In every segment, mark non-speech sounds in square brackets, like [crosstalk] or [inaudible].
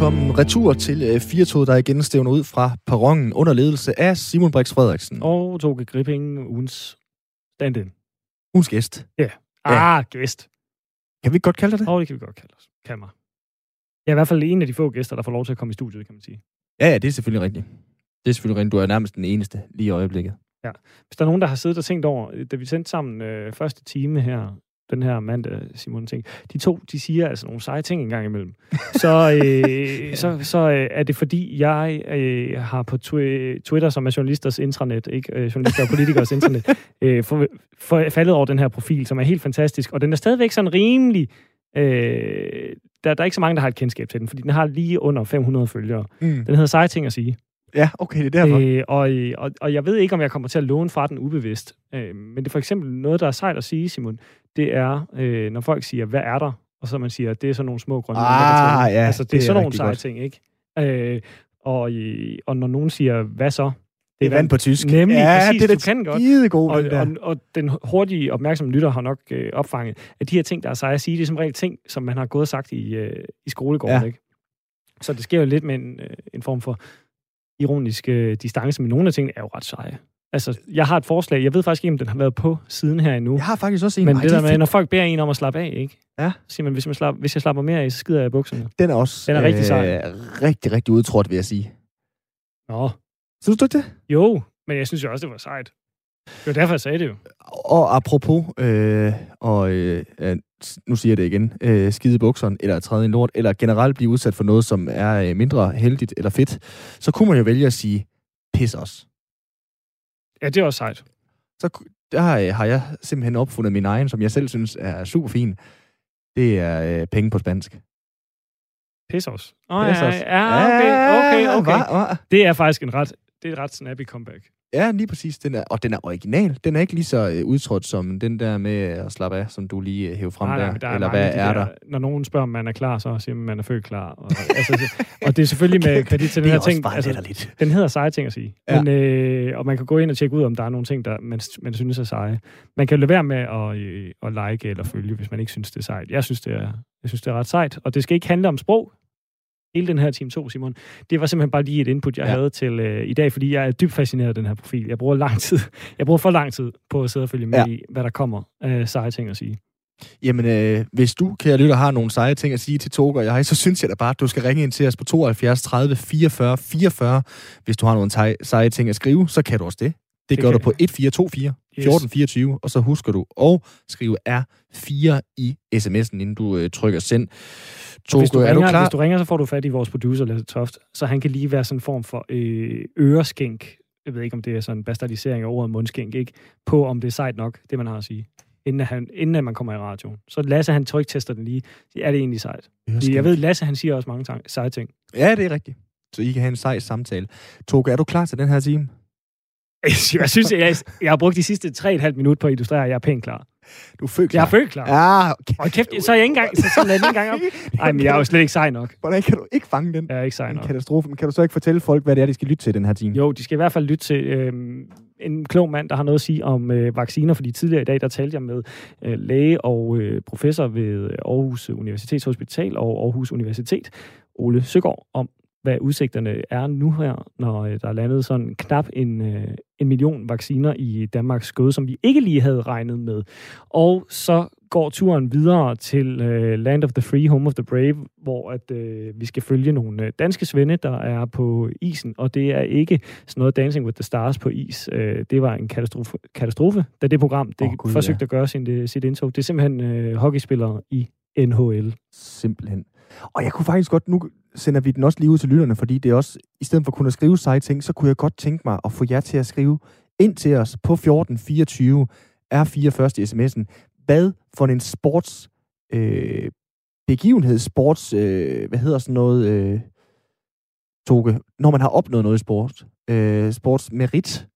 velkommen retur til øh, Firtoget, der igen stævner ud fra perronen under ledelse af Simon Brix Frederiksen. Og Toge Gripping, ugens stand-in. Ugens gæst. Ja. Ah, gæst. Kan vi godt kalde det? Åh, oh, det kan vi godt kalde os. Kan mig. Jeg er i hvert fald en af de få gæster, der får lov til at komme i studiet, kan man sige. Ja, ja, det er selvfølgelig rigtigt. Det er selvfølgelig rigtigt. Du er nærmest den eneste lige i øjeblikket. Ja. Hvis der er nogen, der har siddet og tænkt over, da vi sendte sammen øh, første time her, den her mandag, Simon ting, de to, de siger altså nogle seje ting en gang imellem. Så, øh, så, så øh, er det fordi, jeg øh, har på tw- Twitter, som er journalisters intranet, ikke øh, journalister og politikers internet, [laughs] øh, for, for, faldet over den her profil, som er helt fantastisk, og den er stadigvæk sådan rimelig... Øh, der, der er ikke så mange, der har et kendskab til den, fordi den har lige under 500 følgere. Mm. Den hedder Seje Ting at sige. Ja, okay, det er derfor. Øh, og, og, og jeg ved ikke, om jeg kommer til at låne fra den ubevidst. Øh, men det er for eksempel noget, der er sejt at sige, Simon. Det er, øh, når folk siger, hvad er der? Og så man siger, det er sådan nogle små grønne. Ah, ja, altså, det, det er er sådan nogle rigtig seje godt. ting, ikke? Øh, og, og når nogen siger, hvad så? Det er vand på tysk. Nemlig, ja, præcis, det er du kan godt. god, Og, og, og den hurtige opmærksomme lytter har nok øh, opfanget, at de her ting, der er seje at sige, det er som regel ting, som man har gået og sagt i, øh, i skolegården, ja. ikke? Så det sker jo lidt med en, øh, en form for ironisk øh, distance, men nogle af tingene er jo ret seje. Altså, jeg har et forslag, jeg ved faktisk ikke, om den har været på siden her endnu, Jeg har faktisk også en. men Ej, det er der med, når folk beder en om at slappe af, ikke? Ja. Så siger man, hvis, man slap, hvis jeg slapper mere af, så skider jeg i bukserne. Den er også Den er rigtig sej. øh, rigtig, rigtig udtrådt, vil jeg sige. Nå, Synes du ikke det? jo, men jeg synes jo også, det var sejt. Det var derfor, jeg sagde det jo. Og apropos, øh, og øh, nu siger jeg det igen, øh, skide bukserne, eller træde i lort, eller generelt blive udsat for noget, som er øh, mindre heldigt eller fedt, så kunne man jo vælge at sige, pis os. Ja, det er også sejt. Så der har, øh, har jeg simpelthen opfundet min egen, som jeg selv synes er super fin. Det er øh, penge på spansk. Pis os. Åh, Pis ja, ja, okay, okay, okay. Det er faktisk en ret, det er et ret snappy comeback. Ja, lige præcis. Den er, og den er original. Den er ikke lige så øh, udtrådt som den der med at slappe af, som du lige øh, hæver frem Nej, der. der er Eller hvad de er der, der? Når nogen spørger, om man er klar, så siger man, at man er født klar. Og, altså, det- og det er selvfølgelig med kredit til den er her ting. Altså, den hedder seje ting at sige. Ja. Men, øh, og man kan gå ind og tjekke ud, om der er nogle ting, der man, man synes er seje. Man kan lade være med at, øh, at like eller følge, hvis man ikke synes, det er sejt. Jeg synes, det er, jeg synes, det er ret sejt. Og det skal ikke handle om sprog. Hele den her Team 2, Simon. Det var simpelthen bare lige et input, jeg Ja. havde til øh, i dag, fordi jeg er dybt fascineret af den her profil. Jeg bruger lang tid. [laughs] Jeg bruger for lang tid på at sidde og følge med Ja. i, hvad der kommer af seje ting at sige. Jamen, øh, hvis du, kære lytter, har nogle seje ting at sige til Toge og jeg, så synes jeg da bare, at du skal ringe ind til os på 72 30 44 44. Hvis du har nogle seje ting at skrive, så kan du også det. Det, Det gør kan du på 1424 Yes. 1424, og så husker du at skrive R4 i sms'en, inden du øh, trykker send. Toge, hvis, du er ringer, du klar? hvis du ringer, så får du fat i vores producer, Lasse Toft, så han kan lige være sådan en form for øh, øreskænk. Jeg ved ikke, om det er sådan en bastardisering af ordet mundskænk, ikke? På, om det er sejt nok, det man har at sige. Inden, han, inden man kommer i radioen. Så Lasse, han tryktester den lige. Er det egentlig sejt? Fordi jeg ved, Lasse, han siger også mange tang, seje ting. Ja, det er rigtigt. Så I kan have en sej samtale. Toge, er du klar til den her time? [laughs] Jeg synes, jeg, jeg har brugt de sidste 3,5 minutter på at illustrere, at jeg er pænt klar. Du er født klar. Jeg er følt klar. Ja, okay. Og kæft, så er jeg ikke engang, så sådan er jeg ikke engang op. Nej, men jeg er jo slet ikke sej nok. Hvordan kan du ikke fange den? Jeg er ikke sej En nok. katastrofe. Men kan du så ikke fortælle folk, hvad det er, de skal lytte til den her time? Jo, de skal i hvert fald lytte til øh, en klog mand, der har noget at sige om øh, vacciner, fordi tidligere i dag, der talte jeg med øh, læge og øh, professor ved Aarhus Universitetshospital og Aarhus Universitet, Ole Søgaard, om hvad udsigterne er nu her, når øh, der er landet sådan knap en, øh, en million vacciner i Danmarks skød, som vi ikke lige havde regnet med. Og så går turen videre til øh, Land of the Free, Home of the Brave, hvor at øh, vi skal følge nogle øh, danske svende, der er på isen, og det er ikke sådan noget Dancing with the Stars på is. Øh, det var en katastrofe, katastrofe da det program det oh, Gud, forsøgte ja. at gøre sin, det, sit indtog. Det er simpelthen øh, hockeyspillere i NHL. Simpelthen. Og jeg kunne faktisk godt, nu sender vi den også lige ud til lytterne, fordi det er også, i stedet for at kunne skrive seje ting, så kunne jeg godt tænke mig at få jer til at skrive ind til os på 1424 R4 først i sms'en. Hvad for en sports øh, begivenhed, sports, øh, hvad hedder sådan noget, øh, Toge, når man har opnået noget i sport, øh, sports merit,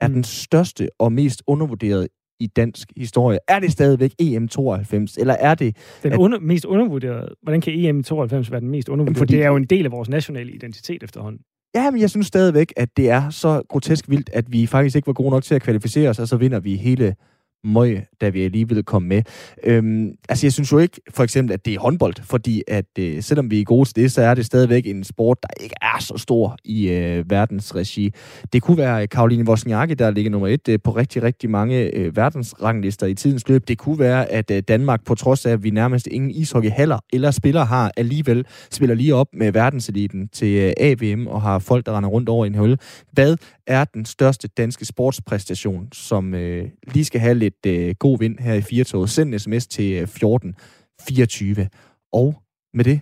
er Mm. den største og mest undervurderede i dansk historie. Er det stadigvæk EM92, eller er det Den At- under, mest undervurderede. Hvordan kan EM 92 være den mest undervurderede? fordi- Fordi... Det er jo en del af vores nationale identitet efterhånden. Ja, men jeg synes stadigvæk, at det er så grotesk vildt, at vi faktisk ikke var gode nok til at kvalificere os, og så vinder vi hele møg, da vi alligevel kom med. Øhm, altså, jeg synes jo ikke, for eksempel, at det er håndbold, fordi at øh, selvom vi er gode til det, så er det stadigvæk en sport, der ikke er så stor i øh, verdensregi. Det kunne være øh, Karoline Wozniacki, der ligger nummer et øh, på rigtig, rigtig mange øh, verdensranglister i tidens løb. Det kunne være, at øh, Danmark, på trods af, at vi nærmest ingen ishockeyhaller eller spillere har, alligevel spiller lige op med verdenseliten til øh, AVM og har folk, der render rundt over en hul. Hvad er den største danske sportspræstation, som øh, lige skal have lidt øh, god vind her i Firtoget? Send en sms til øh, 1424. Og med det,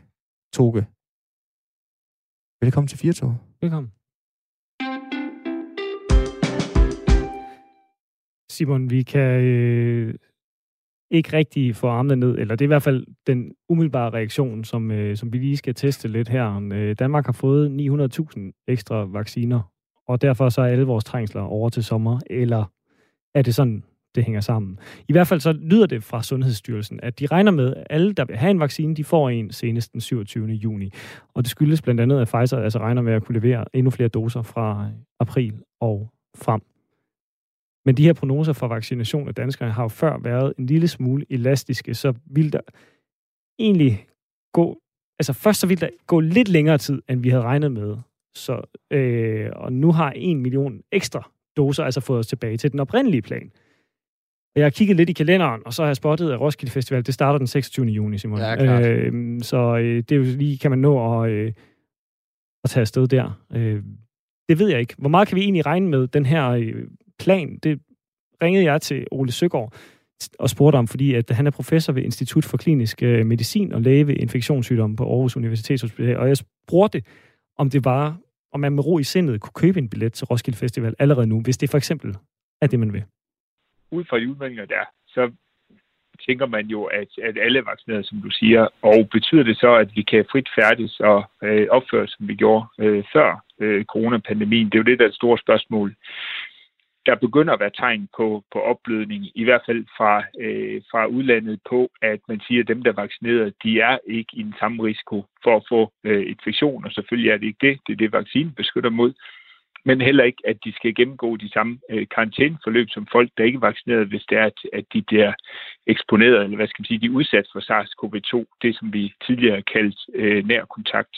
Toge, velkommen til Firtoget. Velkommen. Simon, vi kan øh, ikke rigtig få armene ned, eller det er i hvert fald den umiddelbare reaktion, som, øh, som vi lige skal teste lidt her. Øh, Danmark har fået 900.000 ekstra vacciner og derfor så er alle vores trængsler over til sommer, eller er det sådan, det hænger sammen? I hvert fald så lyder det fra Sundhedsstyrelsen, at de regner med, at alle, der vil have en vaccine, de får en senest den 27. juni. Og det skyldes blandt andet, at Pfizer altså regner med at kunne levere endnu flere doser fra april og frem. Men de her prognoser for vaccination af danskerne har jo før været en lille smule elastiske, så vil der egentlig gå, altså først så vil der gå lidt længere tid, end vi havde regnet med. Så, øh, og nu har en million ekstra doser altså fået os tilbage til den oprindelige plan. Jeg har kigget lidt i kalenderen, og så har jeg spottet, at Roskilde Festival, det starter den 26. juni, Simon. Ja, klart. Øh, så øh, det er jo lige, kan man nå at, øh, at tage afsted der. Øh, det ved jeg ikke. Hvor meget kan vi egentlig regne med den her øh, plan? Det ringede jeg til Ole Søgaard og spurgte om, fordi at han er professor ved Institut for Klinisk øh, Medicin og læge ved infektionssygdomme på Aarhus Universitetshospital. Og jeg spurgte, om det var om man med ro i sindet kunne købe en billet til Roskilde Festival allerede nu, hvis det for eksempel er det, man vil? Ud fra de udmeldinger der, så tænker man jo, at, at alle er vaccineret, som du siger. Og betyder det så, at vi kan frit færdes og øh, opføre, som vi gjorde øh, før øh, coronapandemien? Det er jo det, der er et stort spørgsmål der begynder at være tegn på, på opblødning, i hvert fald fra, øh, fra udlandet på, at man siger, at dem, der er vaccineret, de er ikke i den samme risiko for at få øh, infektion, og selvfølgelig er det ikke det. Det er det, vaccinen beskytter mod. Men heller ikke, at de skal gennemgå de samme øh, karantæneforløb som folk, der ikke er vaccineret, hvis det er, at, at de bliver eksponeret, eller hvad skal man sige, de er udsat for SARS-CoV-2, det som vi tidligere har kaldt øh, nær kontakt.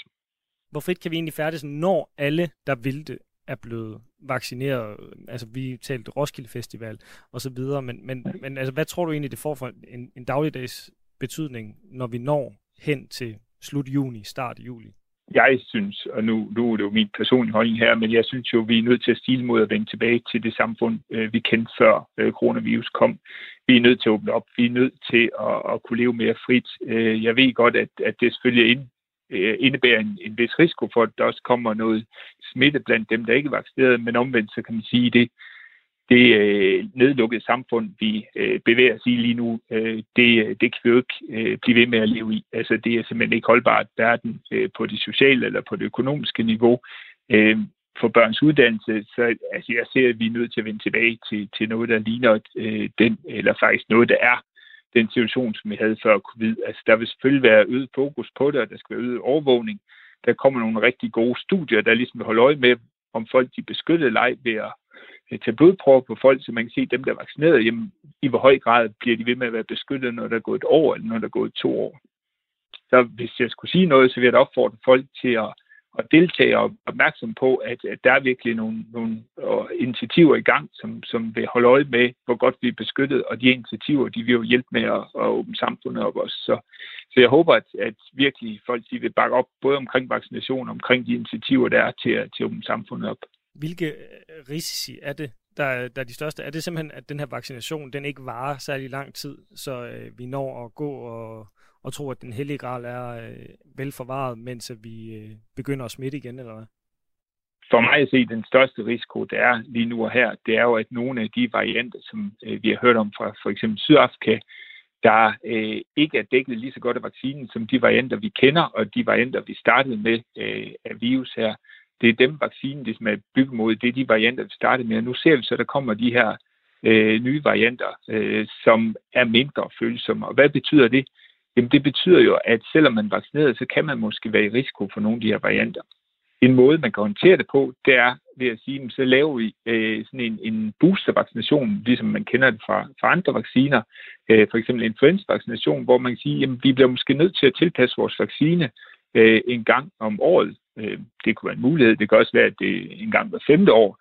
Hvor frit kan vi egentlig færdes, når alle, der vil det, er blevet vaccineret. Altså, vi talte Roskilde Festival og så videre, men, men, men altså, hvad tror du egentlig, det får for en, en dagligdags betydning, når vi når hen til slut juni, start juli? Jeg synes, og nu, nu er det jo min personlige holdning her, men jeg synes jo, vi er nødt til at stile mod at vende tilbage til det samfund, øh, vi kendte før øh, coronavirus kom. Vi er nødt til at åbne op. Vi er nødt til at, at kunne leve mere frit. Øh, jeg ved godt, at, at det selvfølgelig indebærer en, en vis risiko for, at der også kommer noget smitte blandt dem, der ikke er vaccineret, men omvendt så kan man sige, det, det øh, nedlukkede samfund, vi øh, bevæger os i lige nu, øh, det, det kan vi jo ikke øh, blive ved med at leve i. Altså, det er simpelthen ikke holdbart hverken øh, på det sociale eller på det økonomiske niveau. Øh, for børns uddannelse, så altså, jeg ser, at vi er nødt til at vende tilbage til, til noget, der ligner øh, den, eller faktisk noget, der er den situation, som vi havde før covid. Altså, der vil selvfølgelig være øget fokus på det, og der skal være øget overvågning. Der kommer nogle rigtig gode studier, der ligesom vil holde øje med, om folk de beskyttede leg ved at Øh, tage blodprøver på folk, så man kan se, at dem, der er vaccineret, jamen, i hvor høj grad bliver de ved med at være beskyttet, når der er gået et år, eller når der er gået to år. Så hvis jeg skulle sige noget, så vil jeg da opfordre folk til at at deltage og opmærksom på, at, at der er virkelig nogle, nogle øh, initiativer i gang, som, som vil holde øje med, hvor godt vi er beskyttet, og de initiativer, de vil jo hjælpe med at, at åbne samfundet op også. Så, så jeg håber, at, at virkelig folk de vil bakke op, både omkring vaccination og omkring de initiativer, der er til, til at åbne samfundet op. Hvilke øh, risici er det, der, der er de største? Er det simpelthen, at den her vaccination, den ikke varer særlig lang tid, så øh, vi når at gå og og tro, at den hellige gral er øh, velforvaret, mens vi øh, begynder at smitte igen, eller hvad? For mig at se, den største risiko, der er lige nu og her, det er jo, at nogle af de varianter, som øh, vi har hørt om fra for eksempel Sydafrika, der øh, ikke er dækket lige så godt af vaccinen som de varianter, vi kender, og de varianter, vi startede med øh, af virus her. Det er dem, vaccinen ligesom er bygget mod. Det er de varianter, vi startede med. Og nu ser vi så, at der kommer de her øh, nye varianter, øh, som er mindre følsomme. Og hvad betyder det? Jamen det betyder jo, at selvom man er vaccineret, så kan man måske være i risiko for nogle af de her varianter. En måde, man kan håndtere det på, det er ved at sige, så laver vi øh, sådan en, en boostervaccination, ligesom man kender det fra, fra andre vacciner, øh, for eksempel influenzvaccination, hvor man kan sige, at vi bliver måske nødt til at tilpasse vores vaccine øh, en gang om året. Øh, det kunne være en mulighed. Det kan også være, at det er en gang hver femte år,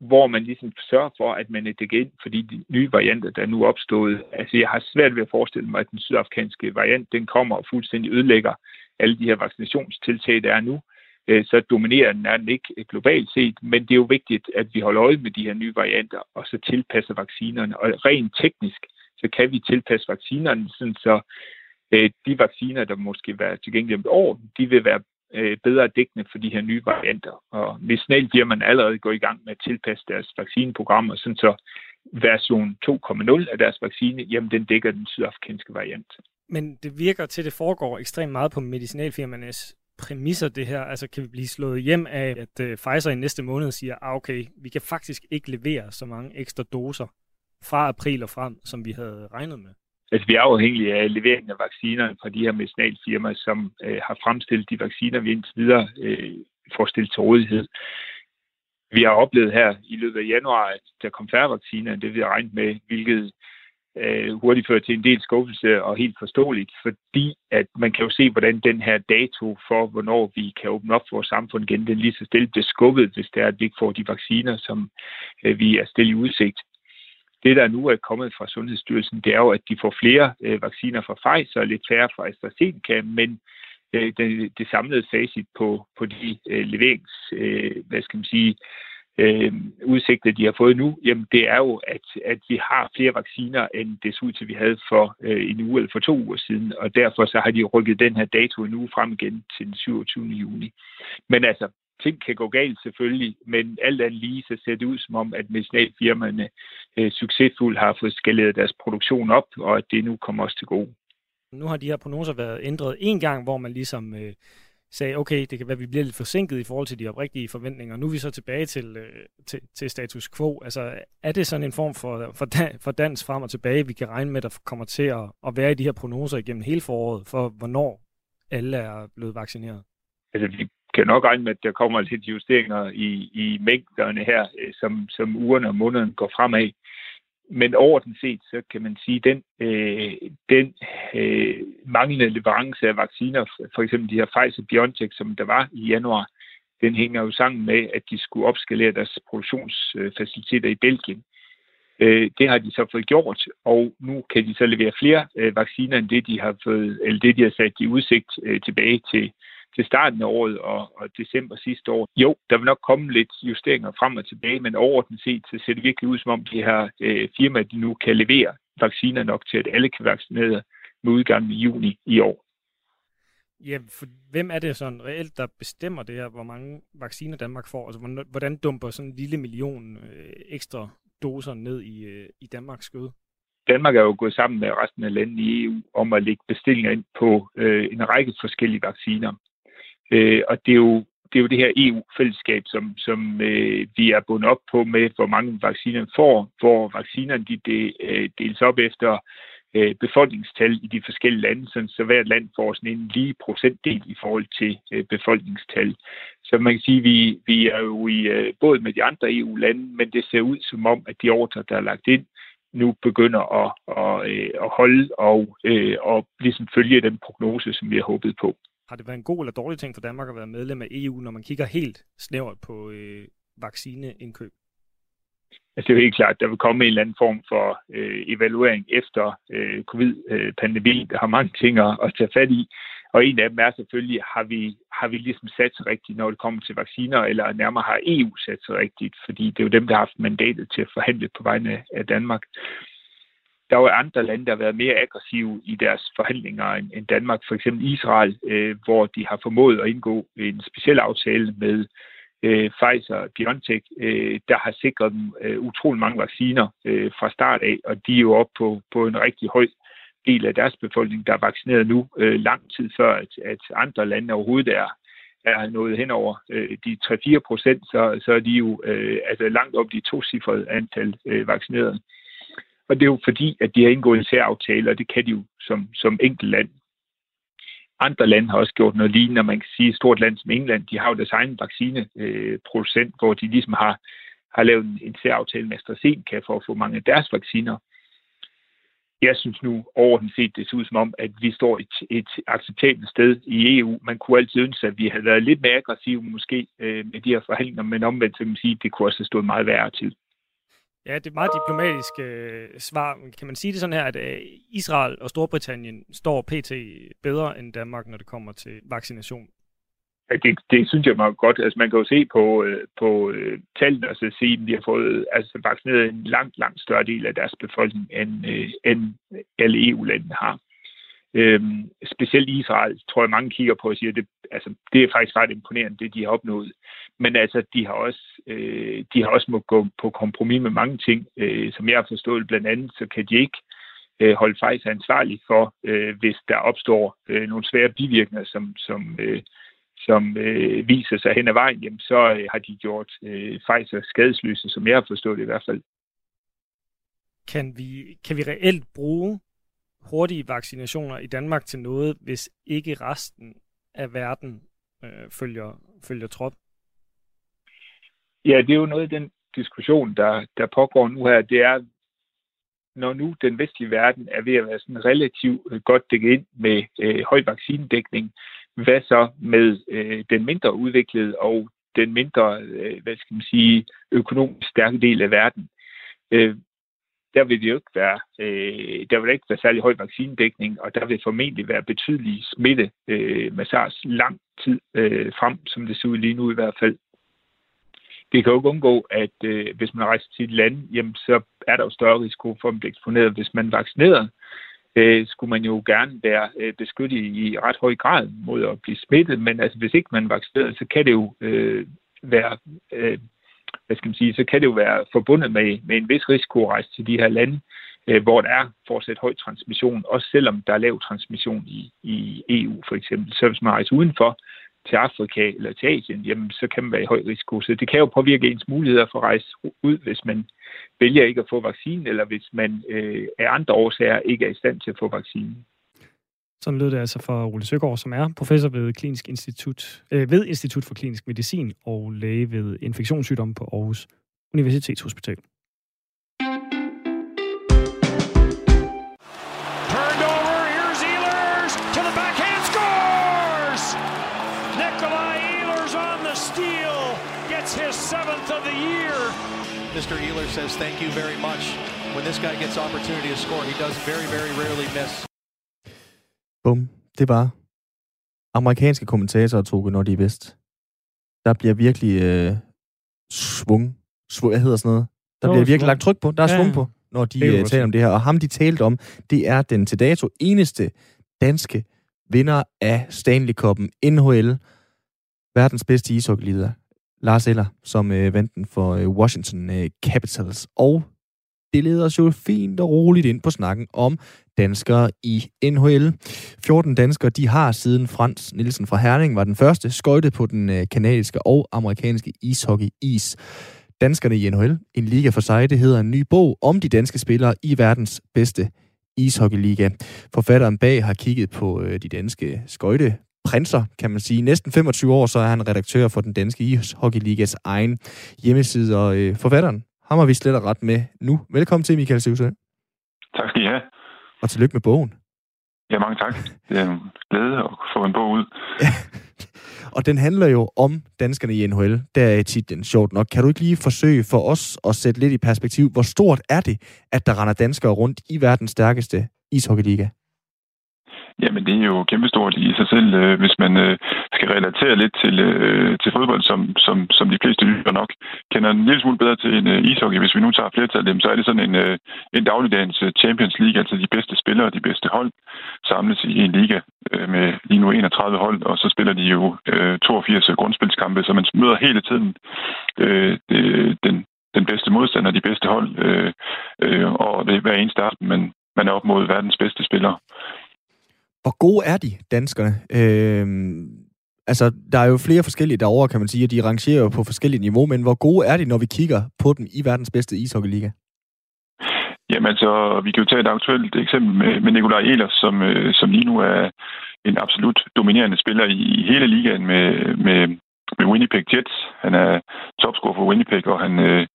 hvor man ligesom sørger for, at man er dækket ind for de nye varianter, der er nu opstået. Altså, jeg har svært ved at forestille mig, at den sydafrikanske variant, den kommer og fuldstændig ødelægger alle de her vaccinationstiltag, der er nu. Øh, så dominerer den er den ikke øh, globalt set, men det er jo vigtigt, at vi holder øje med de her nye varianter, og så tilpasser vaccinerne. Og rent teknisk, så kan vi tilpasse vaccinerne, sådan så øh, de vacciner, der måske vil være tilgængelige om et år, de vil være øh, bedre dækkende for de her nye varianter. Og medicinalfirmaerne allerede går i gang med at tilpasse deres vaccineprogrammer, sådan så version 2.0 af deres vaccine, jamen den dækker den sydafrikanske variant. Men det virker til, at det foregår ekstremt meget på medicinalfirmaernes præmisser, det her? Altså, kan vi blive slået hjem af, at øh, Pfizer i næste måned siger, ah, okay, vi kan faktisk ikke levere så mange ekstra doser fra april og frem, som vi havde regnet med? Altså, vi er afhængige af leveringen af vaccinerne fra de her medicinalfirmaer, som øh, har fremstillet de vacciner, vi indtil videre øh, får stillet til rådighed. Vi har oplevet her i løbet af januar, at der kom færre vacciner, end det vi har regnet med, hvilket øh, hurtigt fører til en del skuffelse og helt forståeligt, fordi at man kan jo se, hvordan den her dato for, hvornår vi kan åbne op for vores samfund igen, den lige så stille bliver skubbet, hvis det er, at vi ikke får de vacciner, som øh, vi er stillet i udsigt. Det, der nu er kommet fra Sundhedsstyrelsen, det er jo, at de får flere øh, vacciner fra Pfizer og lidt færre fra AstraZeneca, men øh, det, det samlede facit på, på de øh, leverings, øh, hvad skal man sige, øh, udsigter, de har fået nu, jamen det er jo, at, at vi har flere vacciner, end det så ud til, vi havde for øh, en uge eller for to uger siden, og derfor så har de rykket den her dato en uge frem igen til den 27. juni. Men altså, ting kan gå galt selvfølgelig, men alt andet lige, så ser det ud som om, at medicinalfirmaerne øh, succesfuldt har fået skaleret deres produktion op, og at det nu kommer også til gode. Nu har de her prognoser været ændret en gang, hvor man ligesom øh, sagde, okay, det kan være, at vi bliver lidt forsinket i forhold til de oprigtige forventninger. Nu er vi så tilbage til, øh, til, til status quo. Altså, er det sådan en form for, for, dan, for dans frem og tilbage, vi kan regne med, der kommer til at, at være i de her prognoser igennem hele foråret, for hvornår alle er blevet vaccineret? Altså, vi kan nok regne med, at der kommer lidt justeringer i, i mængderne her, øh, som, som ugerne og månederne går fremad. Men overordnet set, så kan man sige, at den, øh, den øh, manglende leverance af vacciner, for eksempel de her Pfizer-BioNTech, som der var i januar, den hænger jo sammen med, at de skulle opskalere deres produktionsfaciliteter i Belgien. Øh, det har de så fået gjort, og nu kan de så levere flere øh, vacciner end det, de har fået, eller det, de har sat i udsigt øh, tilbage til til starten af året og, og december sidste år. Jo, der vil nok komme lidt justeringer frem og tilbage, men overordnet set så ser det virkelig ud, som om de her øh, firmaer de nu kan levere vacciner nok til, at alle kan vaccinere med udgangen i juni i år. Ja, for hvem er det sådan reelt, der bestemmer det her, hvor mange vacciner Danmark får? Altså, hvordan dumper sådan en lille million øh, ekstra doser ned i, øh, i Danmarks skød? Danmark er jo gået sammen med resten af landene i EU om at lægge bestillinger ind på øh, en række forskellige vacciner. Øh, og det er jo det er jo det her EU-fællesskab, som, som øh, vi er bundet op på med, hvor mange vacciner får, hvor vaccinerne de, de øh, deles op efter øh, befolkningstal i de forskellige lande, sådan, så hvert land får sådan en lige procentdel i forhold til øh, befolkningstal. Så man kan sige, at vi, vi er jo i øh, både med de andre EU-lande, men det ser ud som om, at de ordre, der er lagt ind, nu begynder at, at, øh, at holde og, øh, og ligesom følge den prognose, som vi har håbet på. Har det været en god eller dårlig ting for Danmark at være medlem af EU, når man kigger helt snævert på øh, vaccineindkøb? Altså, det er jo helt klart, at der vil komme en eller anden form for øh, evaluering efter øh, covid-pandemien. Der har mange ting at, at tage fat i. Og en af dem er selvfølgelig, har vi, har vi ligesom sat sig rigtigt, når det kommer til vacciner, eller nærmere har EU sat sig rigtigt, fordi det er jo dem, der har haft mandatet til at forhandle på vegne af Danmark. Der er jo andre lande, der har været mere aggressive i deres forhandlinger end Danmark, for eksempel Israel, øh, hvor de har formået at indgå en speciel aftale med øh, Pfizer og BioNTech, øh, der har sikret dem øh, utrolig mange vacciner øh, fra start af, og de er jo oppe på, på en rigtig høj del af deres befolkning, der er vaccineret nu, øh, lang tid før, at, at andre lande overhovedet er, er nået hen over øh, de 3-4 procent, så, så er de jo øh, altså langt op de to cifrede antal øh, vaccinerede. Og det er jo fordi, at de har indgået en særaftale, og det kan de jo som, som enkelt land. andre lande har også gjort noget lignende, man kan sige, et stort land som England, de har jo deres egen vaccineproducent, hvor de ligesom har, har lavet en, en særaftale med AstraZeneca for at få mange af deres vacciner. Jeg synes nu overordnet set, det ser ud som om, at vi står et, et acceptabelt sted i EU. Man kunne altid ønske, at vi havde været lidt mere aggressive måske øh, med de her forhandlinger, men omvendt så kan man sige, at det kunne også have stået meget værre til. Ja, det er meget diplomatisk øh, svar. Kan man sige det sådan her, at øh, Israel og Storbritannien står pt. bedre end Danmark, når det kommer til vaccination? Ja, det, det synes jeg meget godt. Altså, man kan jo se på, øh, på øh, tallene og så se, at de har fået altså, vaccineret en langt, langt større del af deres befolkning, end, øh, end alle EU-landene har. Øhm, specielt Israel, tror jeg, mange kigger på og siger, at det, altså, det er faktisk ret imponerende, det de har opnået. Men altså, de har også, øh, de har også må gå på kompromis med mange ting. Øh, som jeg har forstået blandt andet, så kan de ikke øh, holde Pfizer ansvarlig for, øh, hvis der opstår øh, nogle svære bivirkninger, som, som, øh, som øh, viser sig hen ad vejen, jamen, så øh, har de gjort øh, Pfizer skadesløse, som jeg har forstået det i hvert fald. Kan vi, kan vi reelt bruge hurtige vaccinationer i Danmark til noget, hvis ikke resten af verden øh, følger, følger trop? Ja, det er jo noget af den diskussion, der, der pågår nu her. Det er, når nu den vestlige verden er ved at være sådan relativt øh, godt dækket ind med øh, høj vaccinedækning, hvad så med øh, den mindre udviklede og den mindre, øh, hvad skal man sige, økonomisk stærke del af verden? Øh, der vil det jo ikke være, øh, der vil ikke være særlig høj vaccinedækning, og der vil formentlig være betydelig smitte øh, med SARS lang tid øh, frem, som det ser ud lige nu i hvert fald. Det kan jo ikke undgå, at øh, hvis man rejser til et land, jamen, så er der jo større risiko for at blive eksponeret. Hvis man er vaccineret, øh, skulle man jo gerne være øh, beskyttet i ret høj grad mod at blive smittet, men altså, hvis ikke man er vaccineret, så kan det jo øh, være øh, hvad skal man sige, så kan det jo være forbundet med, med en vis risiko at rejse til de her lande, øh, hvor der er fortsat høj transmission, også selvom der er lav transmission i, i EU for eksempel. Så hvis man rejser udenfor til Afrika eller til Asien, jamen, så kan man være i høj risiko. Så det kan jo påvirke ens muligheder for at rejse ud, hvis man vælger ikke at få vaccinen, eller hvis man øh, af andre årsager ikke er i stand til at få vaccinen. Sådan lød det altså for Ole Søgaard, som er professor ved, Klinisk Institut, øh, ved Institut for Klinisk Medicin og læge ved infektionssygdomme på Aarhus Universitetshospital. Mr. Ehlers says thank you very much. When this guy gets opportunity to score, he does very, very rarely miss. Bum. Det var amerikanske kommentatorer, Toge, når de er bedst. Der bliver virkelig øh, svung. svung. Hvad hedder sådan noget? Der bliver virkelig lagt tryk på. Der er ja, svung på, når de øh, taler om det her. Og ham, de talte om, det er den til dato eneste danske vinder af Stanley Cup'en NHL. Verdens bedste ishockey Lars Eller, som øh, vandt den for øh, Washington øh, Capitals. Og det leder os jo fint og roligt ind på snakken om danskere i NHL. 14 danskere, de har siden Frans Nielsen fra Herning var den første skøjtet på den øh, kanadiske og amerikanske ishockey-is. Danskerne i NHL, en liga for sig, det hedder en ny bog om de danske spillere i verdens bedste ishockeyliga. Forfatteren bag har kigget på øh, de danske skøjte prinser, kan man sige. Næsten 25 år, så er han redaktør for den danske ishockeyligas egen hjemmeside, og øh, forfatteren, ham har vi slet ret med nu. Velkommen til, Michael Sivsø. Tak skal I have. Og tillykke med bogen. Ja, mange tak. Det er en glæde at få en bog ud. [laughs] og den handler jo om danskerne i NHL. Der er titlen sjovt nok. Kan du ikke lige forsøge for os at sætte lidt i perspektiv, hvor stort er det, at der render danskere rundt i verdens stærkeste ishockeyliga? Jamen, det er jo kæmpestort i sig selv, øh, hvis man øh, skal relatere lidt til, øh, til fodbold, som, som, som de fleste lytter nok kender en lille smule bedre til en øh, ishockey. Hvis vi nu tager flertal af dem, så er det sådan en, øh, en dagligdagens øh, Champions League, altså de bedste spillere og de bedste hold samles i en liga øh, med lige nu 31 hold, og så spiller de jo øh, 82 øh, grundspilskampe, så man møder hele tiden øh, det, den, den bedste modstander, de bedste hold, øh, øh, og det er hver eneste aften, man, man er op mod verdens bedste spillere. Hvor gode er de, danskerne? Øh, altså, der er jo flere forskellige derovre, kan man sige, og de rangerer jo på forskellige niveau, men hvor gode er de, når vi kigger på dem i verdens bedste ishockeyliga? Jamen altså, vi kan jo tage et aktuelt eksempel med, med Nikolaj Ehlers, som, øh, som lige nu er en absolut dominerende spiller i hele ligaen med, med, med Winnipeg Jets. Han er topscorer for Winnipeg, og han, øh,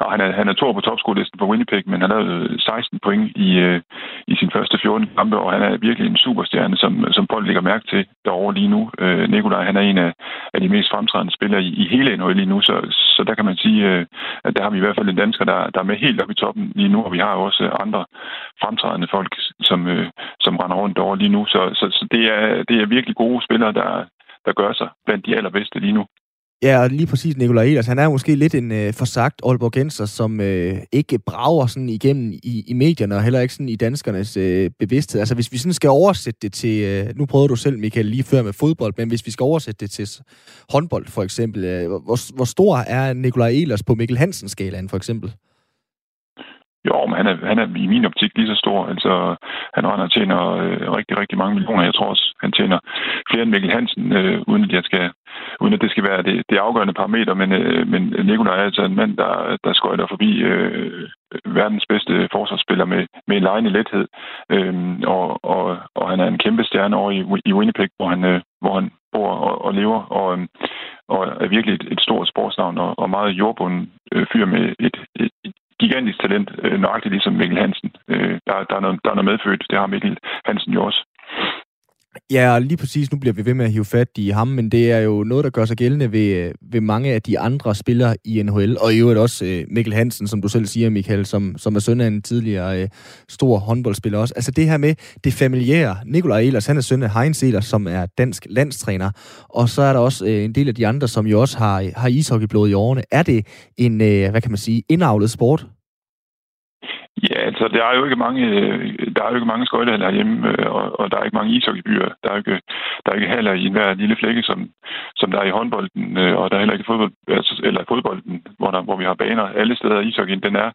og han er, han er to på topscorelisten for Winnipeg, men han har lavet øh, 16 point i, øh, i sin første 14 kampe, og han er virkelig en superstjerne, som, som folk lægger mærke til derovre lige nu. Øh, Nikolaj, han er en af, af de mest fremtrædende spillere i, i hele NHL lige nu, så, så der kan man sige, øh, at der har vi i hvert fald en dansker, der, der er med helt oppe i toppen lige nu, og vi har også andre fremtrædende folk, som, øh, som render rundt derovre lige nu, så, så, så det, er, det er virkelig gode spillere, der, der gør sig blandt de allerbedste lige nu. Ja, og lige præcis Nikolaj Elers. han er måske lidt en øh, forsagt Aalborgenser, som øh, ikke brager sådan igennem i, i medierne, og heller ikke sådan i danskernes øh, bevidsthed. Altså hvis vi sådan skal oversætte det til, øh, nu prøvede du selv, Michael, lige før med fodbold, men hvis vi skal oversætte det til håndbold for eksempel, øh, hvor, hvor stor er Nikolaj Elers på Mikkel Hansen-skalaen for eksempel? Jo, men han er, han er i min optik lige så stor. Altså, han render og tjener øh, rigtig, rigtig mange millioner. Jeg tror også, han tjener flere end Mikkel Hansen, øh, uden, at jeg skal, uden at det skal være det, det afgørende parameter. Men, øh, men Nikolaj er altså en mand, der, der skøjter forbi øh, verdens bedste forsvarsspiller med, med en lejende lethed. Øh, og, og, og han er en kæmpe stjerne over i, i Winnipeg, hvor han, øh, hvor han bor og, og lever. Og, øh, og er virkelig et, et stort sportsnavn og, og meget jordbunden øh, fyr med et, et gigantisk talent, øh, nøjagtigt ligesom Mikkel Hansen. Øh, der, der, er noget, der er noget medfødt, det har Mikkel Hansen jo også. Ja, og lige præcis, nu bliver vi ved med at hive fat i ham, men det er jo noget, der gør sig gældende ved, øh, ved mange af de andre spillere i NHL, og i øvrigt også øh, Mikkel Hansen, som du selv siger, Michael, som, som er søn af en tidligere øh, stor håndboldspiller også. Altså det her med det familiære. Nikolaj Ehlers, han er søn af Heinz Ehlers, som er dansk landstræner, og så er der også øh, en del af de andre, som jo også har, har ishockeyblod i årene. Er det en, øh, hvad kan man sige, indavlet sport? Ja, altså, der er jo ikke mange, øh, der er jo ikke mange skøjtehaller hjemme, øh, og, og, der er ikke mange ishockeybyer. Der er ikke, der er ikke haller i enhver lille flække, som, som der er i håndbolden, øh, og der er heller ikke fodbold, altså, eller fodbolden, hvor, der, hvor vi har baner. Alle steder ishockeyen, den er,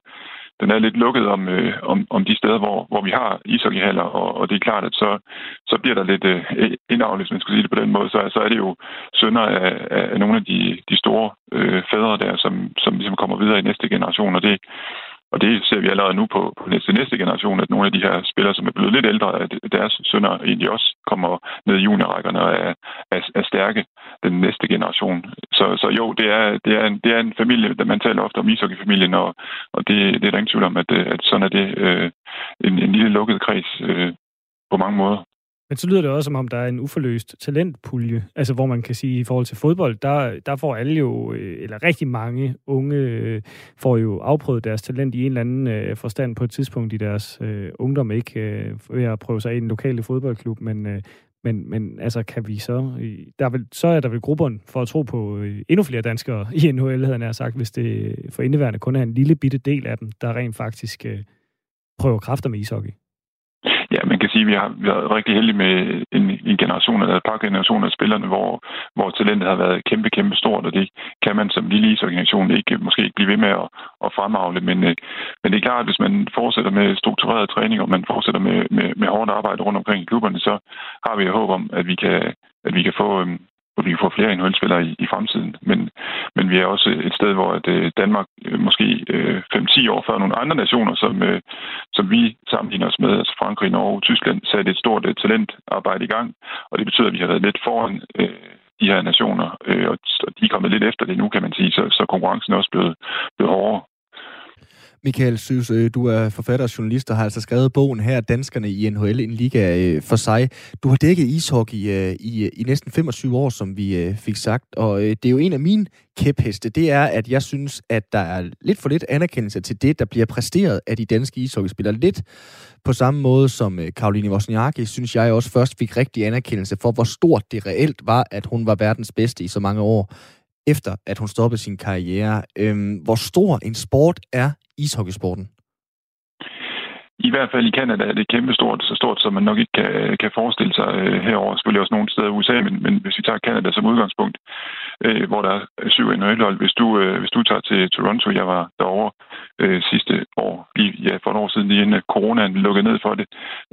den er lidt lukket om, øh, om, om de steder, hvor, hvor vi har ishockeyhaller, og, og det er klart, at så, så bliver der lidt øh, indavlet, hvis man skal sige det på den måde. Så, så er det jo sønder af, af nogle af de, de store øh, fædre der, som, som ligesom kommer videre i næste generation, og det, og det ser vi allerede nu på, på næste, næste generation, at nogle af de her spillere, som er blevet lidt ældre, at deres sønner egentlig også kommer ned i juniorrækkerne og er, er, er stærke den næste generation. Så, så jo, det er, det, er en, det er en familie, der man taler ofte om ishockeyfamilien, og, og det, det er der ingen tvivl om, at, at sådan er det øh, en, en lille lukket kreds øh, på mange måder. Men så lyder det også, som om der er en uforløst talentpulje, altså hvor man kan sige, i forhold til fodbold, der, der får alle jo, øh, eller rigtig mange unge, øh, får jo afprøvet deres talent i en eller anden øh, forstand på et tidspunkt i deres øh, ungdom, ikke øh, ved at prøve sig i en lokale fodboldklub, men, øh, men, men altså, kan vi så... Der er vel, så er der vel grupperne for at tro på øh, endnu flere danskere [laughs] i NHL, havde jeg sagt, hvis det for indeværende kun er en lille bitte del af dem, der rent faktisk øh, prøver kræfter med ishockey. Sige, at vi har været rigtig heldige med en, en generation eller et par generationer af spillerne, hvor, hvor talentet har været kæmpe, kæmpe stort, og det kan man som lille isorganisation ikke, måske ikke blive ved med at, at fremavle. Men, øh, men det er klart, at hvis man fortsætter med struktureret træning, og man fortsætter med, med, med hårdt arbejde rundt omkring i klubberne, så har vi håb om, at vi kan, at vi kan få, øhm, hvor vi får flere NHL-spillere i, i fremtiden. Men, men vi er også et sted, hvor at, øh, Danmark øh, måske øh, 5-10 år før nogle andre nationer, som, øh, som vi sammenligner os med, altså Frankrig, Norge, Tyskland, satte et stort øh, talentarbejde i gang. Og det betyder, at vi har været lidt foran øh, de her nationer, øh, og de er kommet lidt efter det nu, kan man sige, så, så konkurrencen er også blevet, blevet hårdere. Michael Søs, øh, du er forfatter og journalist og har altså skrevet bogen her, Danskerne i NHL, en liga øh, for sig. Du har dækket ishockey øh, i, i næsten 25 år, som vi fik sagt, og det er jo en af mine kæpheste, det er, at jeg synes, at der er lidt for lidt anerkendelse til det, der bliver præsteret af de danske ishockeyspillere. Lidt på samme måde som Karoline Wozniacki, synes jeg også først fik rigtig anerkendelse for, hvor stort det reelt var, at hun var verdens bedste i så mange år efter at hun stoppede sin karriere. Øhm, hvor stor en sport er ishockeysporten? I hvert fald i Kanada er det kæmpestort, så stort, som man nok ikke kan, kan forestille sig øh, herover. Selvfølgelig også nogle steder i USA, men, men hvis vi tager Kanada som udgangspunkt, øh, hvor der er syv NHL-hold. Hvis du, øh, hvis du tager til Toronto, jeg var derovre øh, sidste år, lige, ja, for et år siden, lige inden coronaen lukkede ned for det,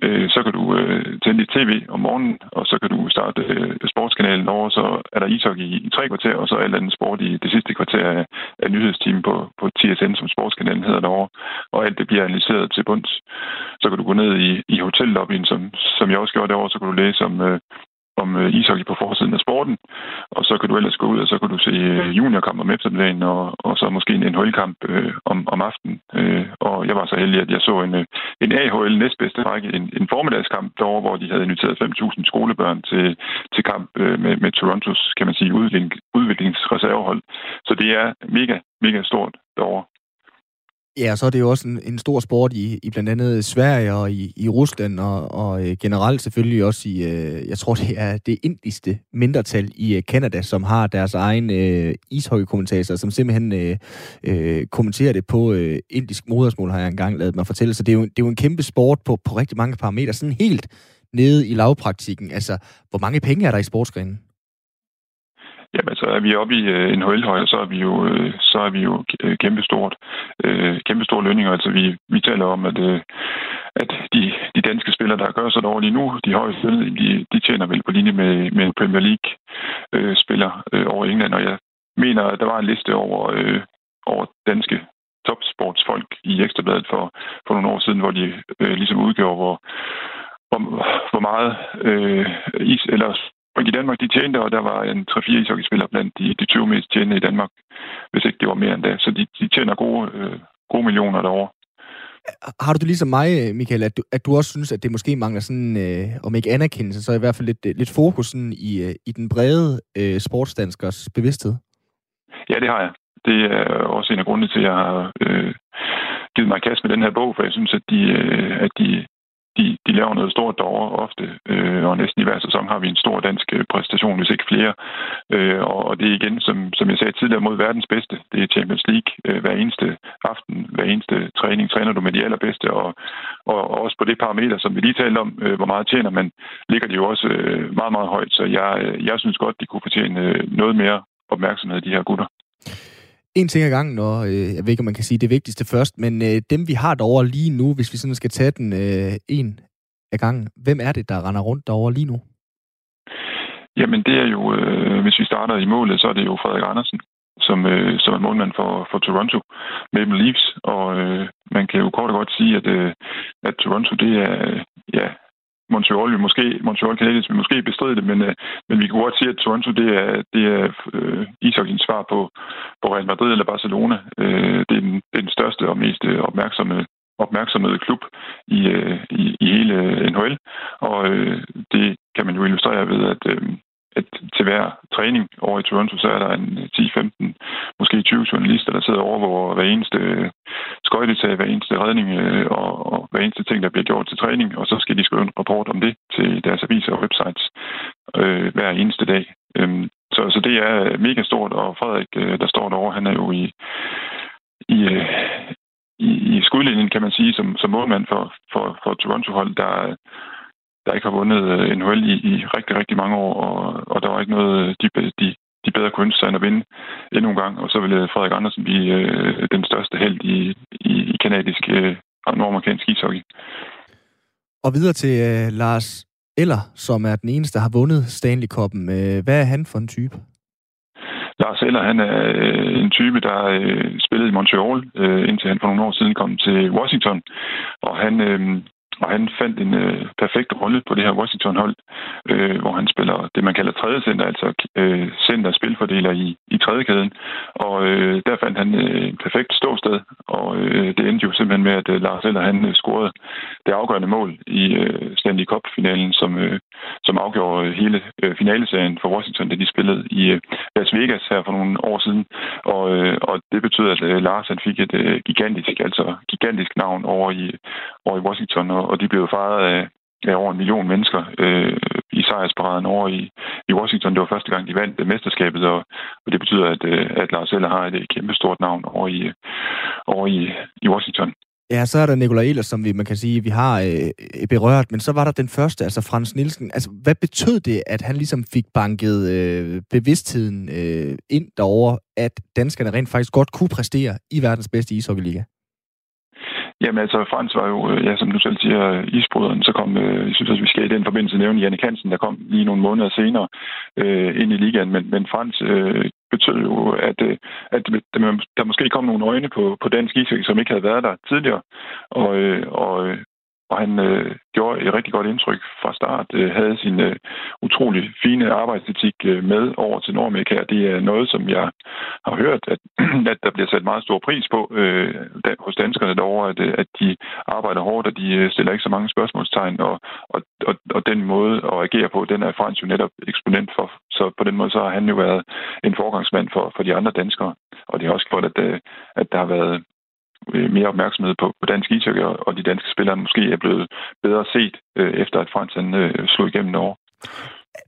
øh, så kan du øh, tænde dit tv om morgenen, og så kan du starte øh, sportskanalen over, så er der ishockey i, i tre kvarter, og så er andet sport i det sidste kvarter af, af nyhedsteamen på, på TSN, som sportskanalen hedder derovre, og alt det bliver analyseret til bunds. Så kan du gå ned i, i hotellobbyen, som, som jeg også gjorde derovre, så kan du læse om øh, om øh, ishockey på forsiden af sporten, og så kan du ellers gå ud, og så kan du se øh, juniorkamp om eftermiddagen, og, og så måske en NHL-kamp øh, om, om aftenen. Øh, og jeg var så heldig, at jeg så en, øh, en AHL næstbedste række, en, en formiddagskamp derovre, hvor de havde inviteret 5.000 skolebørn til, til kamp øh, med, med Torontos, kan man sige, udvikling, udviklingsreservehold. Så det er mega, mega stort derovre. Ja, så er det jo også en, en stor sport i, i blandt andet Sverige og i, i Rusland, og, og øh, generelt selvfølgelig også i, øh, jeg tror det er det indiske mindretal i øh, Kanada, som har deres egen øh, ishockeykommentator, som simpelthen øh, øh, kommenterer det på øh, indisk modersmål, har jeg engang lavet mig fortælle. Så det er jo, det er jo en kæmpe sport på, på rigtig mange parametre, sådan helt nede i lavpraktikken. Altså, hvor mange penge er der i sportsgrenen? Jamen, så er vi oppe i øh, højde højde, så er vi jo, øh, så er vi jo øh, kæmpestort, øh, kæmpestore lønninger. Altså, vi, vi taler om, at, øh, at de, de danske spillere, der gør så dårligt nu, de højeste de, de tjener vel på linje med, med en Premier League-spiller øh, øh, over England. Og jeg mener, at der var en liste over, øh, over danske topsportsfolk i Ekstrabladet for, for nogle år siden, hvor de øh, ligesom udgjorde, hvor, hvor, hvor meget øh, is, eller i Danmark, de tjente, og der var en 3-4 ishockeyspillere blandt de, de 20 mest tjente i Danmark, hvis ikke det var mere end det. Så de, de tjener gode, øh, gode millioner derovre. Har du ligesom mig, Michael, at du, at du også synes, at det måske mangler sådan, øh, om ikke anerkendelse, så i hvert fald lidt, lidt fokus sådan i, øh, i den brede øh, sportsdanskers bevidsthed? Ja, det har jeg. Det er også en af grundene til, at jeg har øh, givet mig kast med den her bog, for jeg synes, at de, øh, at de, de, de laver noget stort derovre ofte, øh, og næsten i hver sæson har vi en stor dansk øh, præstation, hvis ikke flere. Øh, og det er igen, som, som jeg sagde tidligere, mod verdens bedste. Det er Champions League øh, hver eneste aften, hver eneste træning træner du med de allerbedste, og, og, og også på det parameter, som vi lige talte om, øh, hvor meget tjener man, ligger de jo også øh, meget, meget højt. Så jeg, øh, jeg synes godt, de kunne fortjene øh, noget mere opmærksomhed, de her gutter. En ting ad gangen, og øh, jeg ved ikke, om man kan sige det vigtigste først, men øh, dem, vi har derovre lige nu, hvis vi sådan skal tage den øh, en ad gangen, hvem er det, der render rundt derovre lige nu? Jamen, det er jo, øh, hvis vi starter i målet, så er det jo Frederik Andersen, som, øh, som er målmand for, for Toronto Maple Leafs, og øh, man kan jo kort og godt sige, at, øh, at Toronto, det er, ja, Montreal, vi måske, Montreal Canadiens vil måske bestride det, men, øh, men vi kan godt sige, at Toronto det er, det er øh, ishockeyens svar på, på Real Madrid eller Barcelona. Øh, det er den, den største og mest øh, opmærksomme opmærksomhed klub i, øh, i, i hele NHL, og øh, det kan man jo illustrere ved, at, øh, at til hver træning over i Toronto, så er der en øh, 10-15, måske 20 journalister, der sidder og overvåger hver eneste øh, skøjtetag, hver eneste redning øh, og, og hver eneste ting, der bliver gjort til træning, og så skal de skrive en rapport om det til deres aviser og websites øh, hver eneste dag. Øhm, så, så det er mega stort, og Frederik, øh, der står derovre, han er jo i, i, øh, i, i skudlinjen, kan man sige, som, som målmand for, for, for Toronto-hold, der, der ikke har vundet øh, NHL i, i rigtig, rigtig mange år, og, og der var ikke noget, de, de, de bedre kunne ønske sig end at vinde endnu en gang, og så ville Frederik Andersen blive øh, den største held i, i, i kanadisk øh, og nordamerikansk ishockey. Og videre til øh, Lars Eller, som er den eneste, der har vundet Stanley Cup'en. Øh, hvad er han for en type? Lars Eller, han er øh, en type, der øh, spillede i Montreal, øh, indtil han for nogle år siden kom til Washington. Og han, øh, og han fandt en øh, perfekt rolle på det her Washington-hold, øh, hvor han spiller det, man kalder tredje center, altså øh, center spilfordeler i, i tredje kæden. Og øh, der fandt han øh, en perfekt ståsted, og øh, det endte jo simpelthen med, at øh, Lars Eller han øh, scorede det afgørende mål i øh, Stanley Cup-finalen, som, øh, som afgjorde øh, hele øh, finaleserien for Washington, da de spillede i øh, Las Vegas her for nogle år siden. Og, øh, og det betød, at øh, Lars han fik et øh, gigantisk, altså gigantisk navn over i, over i Washington, og, og de blev fejret af, af over en million mennesker øh, i sejrsparaden over i, i Washington. Det var første gang, de vandt mesterskabet, og, og det betyder, at, øh, at Lars Eller har et kæmpe stort navn over i, øh, over i, i Washington. Ja, så er der Nikolaj Ehlers, som vi, man kan sige, vi har øh, berørt, men så var der den første, altså Frans Nielsen. Altså, hvad betød det, at han ligesom fik banket øh, bevidstheden øh, ind derover, at danskerne rent faktisk godt kunne præstere i verdens bedste ishockeyliga? Jamen altså, Frans var jo, øh, ja, som du selv siger, isbryderen. Så kom, øh, jeg synes også, vi skal i den forbindelse nævne Janne Hansen, der kom lige nogle måneder senere øh, ind i ligaen. Men, men Frans øh, betød jo, at, øh, at der måske kom nogle øjne på, på dansk ishockey, som ikke havde været der tidligere. Og, øh, og, øh, og han øh, gjorde et rigtig godt indtryk fra start, øh, havde sin øh, utrolig fine arbejdsetik øh, med over til Nordamerika. Det er noget, som jeg har hørt, at, [clears throat] at der bliver sat meget stor pris på øh, da, hos danskerne derovre, at, øh, at de arbejder hårdt, og de øh, stiller ikke så mange spørgsmålstegn, og, og, og, og den måde at agere på, den er Frans jo netop eksponent for. Så på den måde så har han jo været en forgangsmand for, for de andre danskere, og det har også gjort, at, øh, at der har været Øh, mere opmærksomhed på, på dansk ishockey, og de danske spillere måske er blevet bedre set, øh, efter at Frans han, øh, slog igennem over.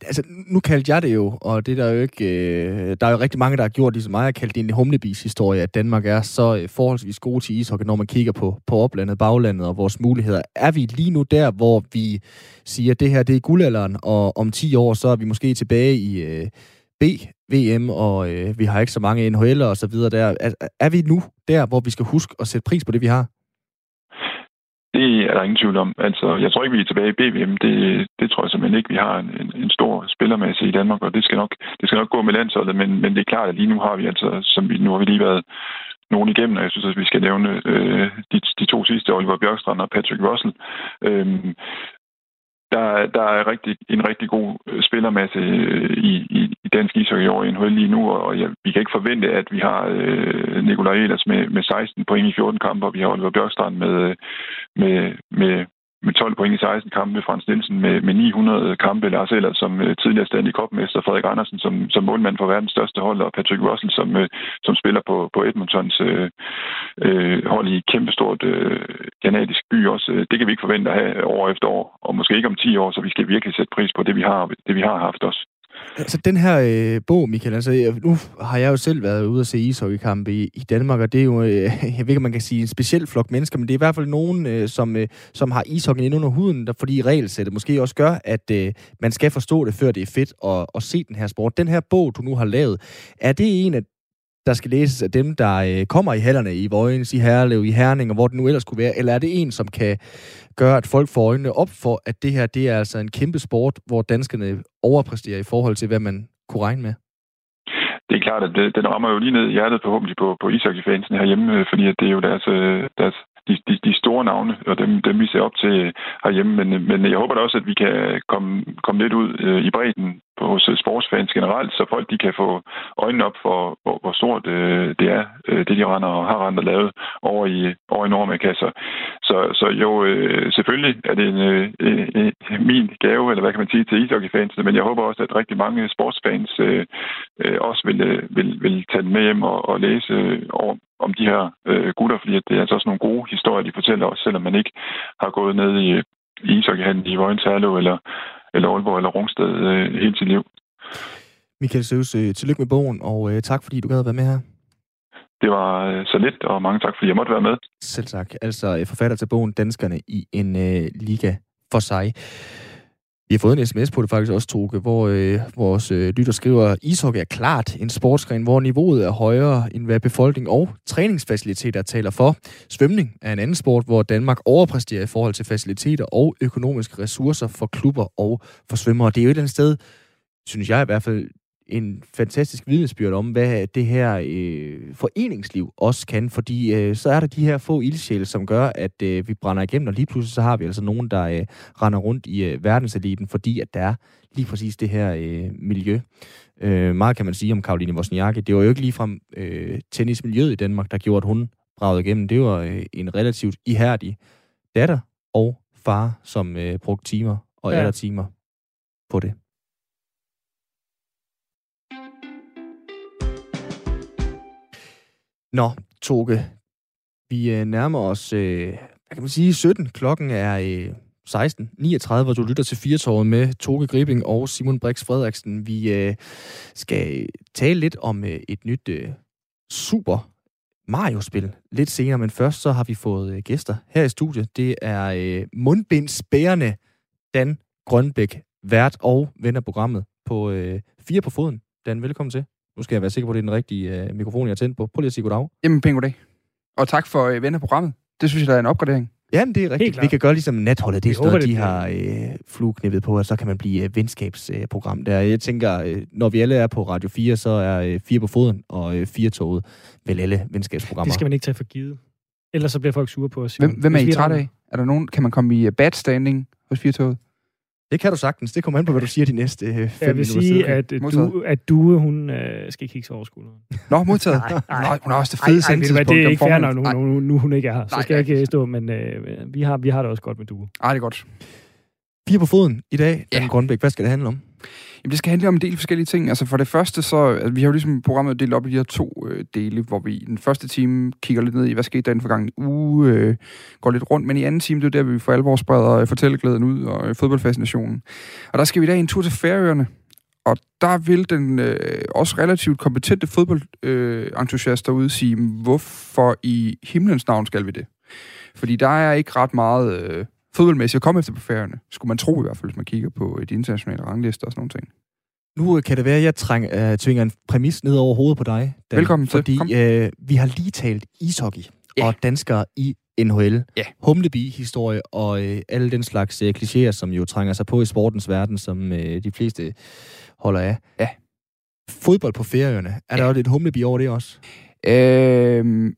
Altså, nu kaldte jeg det jo, og det er der jo ikke... Øh, der er jo rigtig mange, der har gjort ligesom mig, jeg kaldt det en humlebis historie, at Danmark er så øh, forholdsvis gode til ishockey, når man kigger på, på oplandet, baglandet og vores muligheder. Er vi lige nu der, hvor vi siger, at det her det er guldalderen, og om 10 år, så er vi måske tilbage i... Øh, VM, og øh, vi har ikke så mange NHL'er og så videre der. Er, er vi nu der, hvor vi skal huske at sætte pris på det, vi har? Det er der ingen tvivl om. Altså, jeg tror ikke, vi er tilbage i BVM. Det, det tror jeg simpelthen ikke. Vi har en, en stor spillermasse i Danmark, og det skal nok, det skal nok gå med landsholdet, men, men det er klart, at lige nu har vi altså, som vi, nu har vi lige været nogen igennem, og jeg synes, at vi skal nævne øh, de, de to sidste, Oliver Bjørkstrand og Patrick Russell. Øhm, der, der er rigtig, en rigtig god øh, spillermasse øh, i, i, i dansk ishockey over i NHL lige nu, og ja, vi kan ikke forvente, at vi har øh, Nikolaj Ehlers med, med 16 point i 14 kampe, og vi har Oliver Bjørkstrand med, øh, med, med, med 12 point i 16 kampe, Frans Nielsen med, med 900 kampe, Lars Eller som uh, tidligere stand i kopmester, Frederik Andersen som, som målmand for verdens største hold, og Patrick Russell, som, uh, som spiller på, på Edmontons uh, uh, hold i kæmpestort uh, kanadisk by også. Det kan vi ikke forvente at have år efter år, og måske ikke om 10 år, så vi skal virkelig sætte pris på det, vi har, det, vi har haft også. Altså, den her øh, bog, Michael, altså, nu har jeg jo selv været ude og se ishockeykampe i, i Danmark, og det er jo, øh, [laughs] jeg ved ikke, om man kan sige en speciel flok mennesker, men det er i hvert fald nogen, øh, som, øh, som har ishockey ind under huden, der, fordi regelsættet måske også gør, at øh, man skal forstå det, før det er fedt at, at se den her sport. Den her bog, du nu har lavet, er det en af der skal læses af dem, der øh, kommer i hallerne i Vojens, i Herlev, i Herning, og hvor det nu ellers kunne være? Eller er det en, som kan gøre, at folk får øjnene op for, at det her det er altså en kæmpe sport, hvor danskerne overpræsterer i forhold til, hvad man kunne regne med? Det er klart, at det, den rammer jo lige ned i hjertet forhåbentlig på, på ishockeyfansen herhjemme, øh, fordi at det er jo deres, øh, deres, de, de, de store navne, og dem, dem vi ser op til herhjemme. Men, men jeg håber da også, at vi kan komme, komme lidt ud øh, i bredden hos øh, sportsfans generelt, så folk de kan få øjnene op for, hvor, hvor stort øh, det er, øh, det de render og har rendt og lavet over i, over i Nordamerika. Så, så, så jo, øh, selvfølgelig er det en, øh, øh, min gave, eller hvad kan man sige, til ishockeyfansene, men jeg håber også, at rigtig mange sportsfans øh, øh, også vil, øh, vil, vil tage den med hjem og, og læse øh, over, om de her øh, gutter, fordi det er altså også nogle gode historier, de fortæller os, selvom man ikke har gået ned i, i i Vojens eller, eller Aalborg eller Rungsted øh, hele sit liv. Michael Søs, øh, tillykke med bogen, og øh, tak fordi du gad at være med her. Det var øh, så lidt, og mange tak, fordi jeg måtte være med. Selv tak. Altså øh, forfatter til bogen Danskerne i en øh, liga for sig. Vi har fået en sms på det faktisk også, Toge, hvor øh, vores øh, lytter skriver, ishockey er klart en sportsgren, hvor niveauet er højere, end hvad befolkning og træningsfaciliteter taler for. Svømning er en anden sport, hvor Danmark overpræsterer i forhold til faciliteter og økonomiske ressourcer for klubber og for svømmere. Det er jo et eller andet sted, synes jeg i hvert fald, en fantastisk vidnesbyrd om, hvad det her øh, foreningsliv også kan, fordi øh, så er der de her få ildsjæle, som gør, at øh, vi brænder igennem, og lige pludselig så har vi altså nogen, der øh, render rundt i øh, verdenseliten, fordi at der er lige præcis det her øh, miljø. Øh, meget kan man sige om Karoline Wozniacki. Det var jo ikke ligefrem øh, tennismiljøet i Danmark, der gjorde, at hun bragede igennem. Det var øh, en relativt ihærdig datter og far, som øh, brugte timer og ja. timer på det. Nå, Toge, vi øh, nærmer os, øh, hvad kan man sige, 17. Klokken er øh, 16.39, og du lytter til Firtåret med Toge Gribing og Simon Brix Frederiksen. Vi øh, skal øh, tale lidt om øh, et nyt øh, super Mario-spil lidt senere, men først så har vi fået øh, gæster her i studiet. Det er øh, mundbindsbærende Dan Grønbæk, vært og ven af programmet på øh, Fire på Foden. Dan, velkommen til. Nu skal jeg være sikker på, at det er den rigtige øh, mikrofon, jeg har tændt på. Prøv lige at sige goddag. Jamen, pænt goddag. Og tak for øh, ven af programmet. Det synes jeg, der er en opgradering. Jamen, det er rigtigt. Vi kan gøre ligesom natholdet. Det er sådan noget, de det har øh, flueknippet på, og så kan man blive øh, venskabsprogram øh, der. Jeg tænker, øh, når vi alle er på Radio 4, så er øh, Fire på Foden og øh, Fire Toget vel alle venskabsprogrammer. Det skal man ikke tage for givet. Ellers så bliver folk sure på os. Hvem, hvem er I træt af? Er der nogen, kan man komme i øh, bad standing hos Firtoget? Det kan du sagtens. Det kommer an på, hvad du siger de næste øh, fem Jeg vil minutter. sige, siden. at, øh, Modtaget. du, at Due, hun øh, skal kigge sig over skulderen. Nå, modtaget. Nej, nej. Nå, hun har også det fede du sendtidspunkt. det er ikke fair, når formiddagen. nu, nu, nu, hun ikke er her. Så Nej, skal jeg ikke stå, men øh, vi, har, vi har det også godt med Due. Ej, det er godt. Fire på Foden i dag. Ja. Dan Grønbæk, hvad skal det handle om? Jamen, det skal handle om en del forskellige ting. Altså for det første, så altså, vi har jo ligesom programmet delt op i de her to øh, dele, hvor vi i den første time kigger lidt ned i, hvad skete der i den forgangne uge, øh, går lidt rundt, men i anden time, det er der, vi for alvor spreder øh, fortælleglæden ud og øh, fodboldfascinationen. Og der skal vi i dag en tur til Færøerne, og der vil den øh, også relativt kompetente fodboldentusiast øh, derude sige, hvorfor i himlens navn skal vi det? Fordi der er ikke ret meget øh, fodboldmæssigt at komme efter på færgerne. Skulle man tro i hvert fald, hvis man kigger på øh, de internationale ranglister og sådan nogle ting. Nu øh, kan det være, at jeg træng, øh, tvinger en præmis ned over hovedet på dig. Dan, Velkommen til. fordi, øh, vi har lige talt ishockey Ja. og danskere i NHL. Ja. Humleby-historie og øh, alle den slags øh, klichéer, som jo trænger sig på i sportens verden, som øh, de fleste holder af. Ja. Fodbold på færøerne. Er der Ja. også lidt humleby over det også? Øh,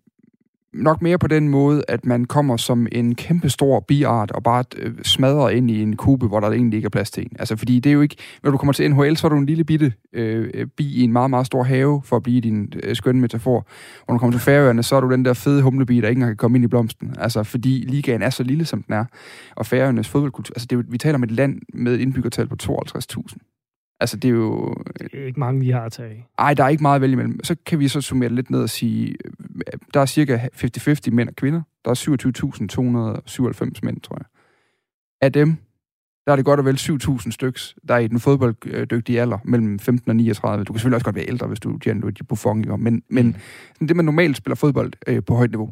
nok mere på den måde, at man kommer som en kæmpe stor biart og bare øh, smadrer ind i en kube, hvor der egentlig ikke er plads til en. Altså, fordi det er jo ikke... Når du kommer til NHL, så er du en lille bitte øh, bi i en meget, meget stor have, for at blive din øh, skønne metafor. Og når du kommer til Færøerne, så er du den der fede humlebi, der ikke engang kan komme ind i blomsten. Altså, fordi ligaen er så lille, som den er. Og Færøernes fodboldkultur... Altså, det er vi taler om et land med et indbyggertal på 52.000. Altså, det er jo... Det er ikke mange, vi har at tage. Ej, der er ikke meget at vælge imellem. Så kan vi så summere lidt ned og sige, der er cirka 50-50 mænd og kvinder. Der er 27.297 mænd, tror jeg. Af dem, der er det godt og vel 7.000 styks, der er i den fodbolddygtige alder, mellem 15 og 39. Du kan selvfølgelig også godt være ældre, hvis du er Gianluigi Buffon, men, men Mm. det, man normalt spiller fodbold øh, på højt niveau.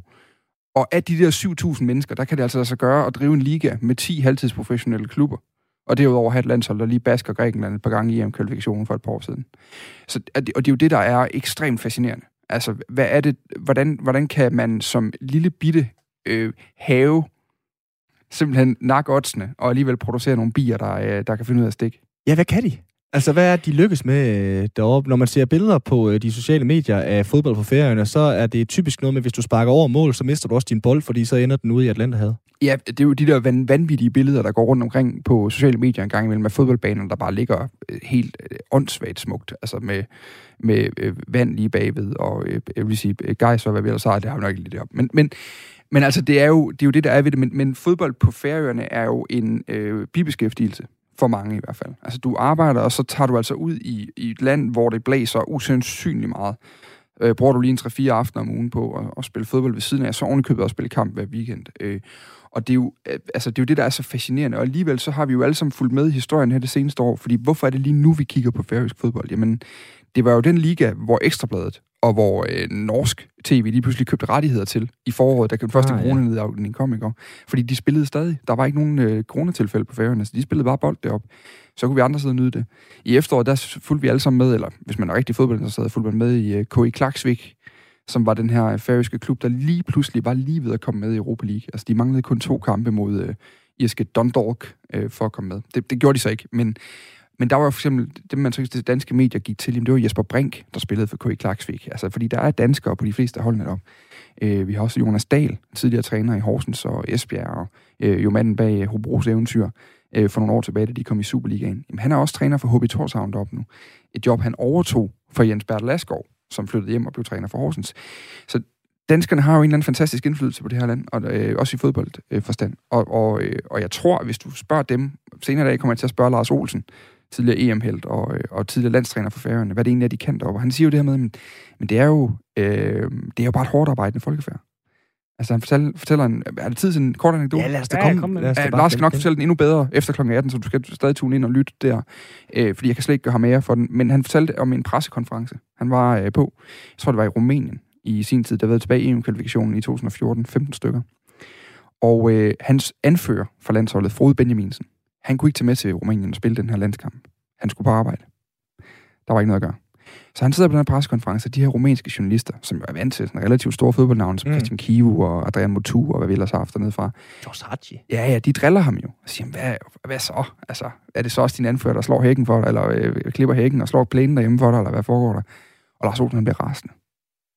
Og af de der 7.000 mennesker, der kan det altså sig gøre at drive en liga med 10 halvtidsprofessionelle klubber. Og derudover have et landshold, der lige basker Grækenland et par gange i EM-kvalifikationen for et par år siden. Så, og det, er jo det, der er ekstremt fascinerende. Altså, hvad er det, hvordan, hvordan kan man som lille bitte øh, have simpelthen nakke oddsene, og alligevel producere nogle bier, der, øh, der kan finde ud af at stikke? Ja, hvad kan de? Altså, hvad er de lykkes med øh, deroppe? Når man ser billeder på øh, de sociale medier af fodbold på færøerne, så er det typisk noget med, hvis du sparker over mål, så mister du også din bold, fordi så ender den ude i Atlanterhavet. Ja, det er jo de der van, vanvittige billeder, der går rundt omkring på sociale medier en gang imellem, med fodboldbaner, der bare ligger øh, helt øh, åndssvagt smukt, altså med, med øh, vand lige bagved, og øh, jeg vil sige, øh, gejs og hvad vi ellers har, det har vi nok ikke lige deroppe. Men, men, men altså, det er, jo, det er jo det, der er ved det, men, men fodbold på Færøerne er jo en øh, bibeskæftigelse, for mange i hvert fald. Altså, du arbejder, og så tager du altså ud i, i et land, hvor det blæser usandsynligt meget. Øh, bruger du lige en 3-4 aftener om ugen på at, at spille fodbold ved siden af, så ovenikøbet og spille kamp hver weekend. Øh, og det er, jo, øh, altså, det er jo det, der er så fascinerende. Og alligevel så har vi jo alle sammen fulgt med i historien her det seneste år. Fordi hvorfor er det lige nu, vi kigger på færøsk fodbold? Jamen, det var jo den liga, hvor Ekstrabladet og hvor øh, norsk tv lige pludselig købte rettigheder til i foråret, da den første Ah, ah, ja. kom i går. Fordi de spillede stadig. Der var ikke nogen øh, coronatilfælde på færøerne, så de spillede bare bold deroppe. Så kunne vi andre sidde og nyde det. I efteråret, der fulgte vi alle sammen med, eller hvis man er rigtig fodboldinteresseret, fulgte man med i øh, KI Klaksvik, som var den her øh, færøske klub, der lige pludselig var lige ved at komme med i Europa League. Altså, de manglede kun to kampe mod øh, irske Dundalk øh, for at komme med. Det, det gjorde de så ikke, men, men der var for eksempel, det man så det danske medier gik til, jamen, det var Jesper Brink, der spillede for KI Klaksvik. Altså, fordi der er danskere på de fleste af holdene deroppe. Øh, vi har også Jonas Dahl, tidligere træner i Horsens og Esbjerg, og øh, jo manden bag øh, Hobros eventyr øh, for nogle år tilbage, da de kom i Superligaen. Jamen, han er også træner for HB Torshavn deroppe nu. Et job, han overtog for Jens Bertel Asgaard, som flyttede hjem og blev træner for Horsens. Så danskerne har jo en eller anden fantastisk indflydelse på det her land, og øh, også i fodboldforstand. Øh, forstand. og, og, øh, og jeg tror, at hvis du spørger dem, senere i dag kommer jeg til at spørge Lars Olsen, tidligere EM-held og, øh, og tidligere landstræner for Færøerne, hvad det egentlig er, de kan deroppe. Han siger jo det her med, men, men det, er jo, øh, det er jo bare et hårdt arbejdende folkefærd. Altså han fortæller, fortæller en, er det tid til en kort anekdote? Ja, lad os da Ja, komme. kom med lad os da Ja, bare Lars skal nok fortælle den endnu bedre efter kl. 18, så du skal stadig tune ind og lytte der, øh, fordi jeg kan slet ikke gøre ham ære for den. Men han fortalte om en pressekonference, han var øh, på. Jeg tror, det var i Rumænien, i sin tid, der var tilbage i EM-kvalifikationen i 2014, 15 stykker. Og øh, hans anfører for landsholdet, Frode Benjaminsen, han kunne ikke tage med til Rumænien og spille den her landskamp. Han skulle på arbejde. Der var ikke noget at gøre. Så han sidder på den her pressekonference, og de her rumænske journalister, som jo er vant til sådan relativt store fodboldnavne, som mm. Christian Kivu og Adrian Motu og hvad vi ellers har haft dernede fra. George. Ja, ja, de driller ham jo. Og siger, hvad, hvad så? Altså, er det så også din anfører, der slår hækken for dig, eller øh, klipper hækken og slår plænen derhjemme for dig, eller hvad foregår der? Og Lars Olsen, han bliver rasende.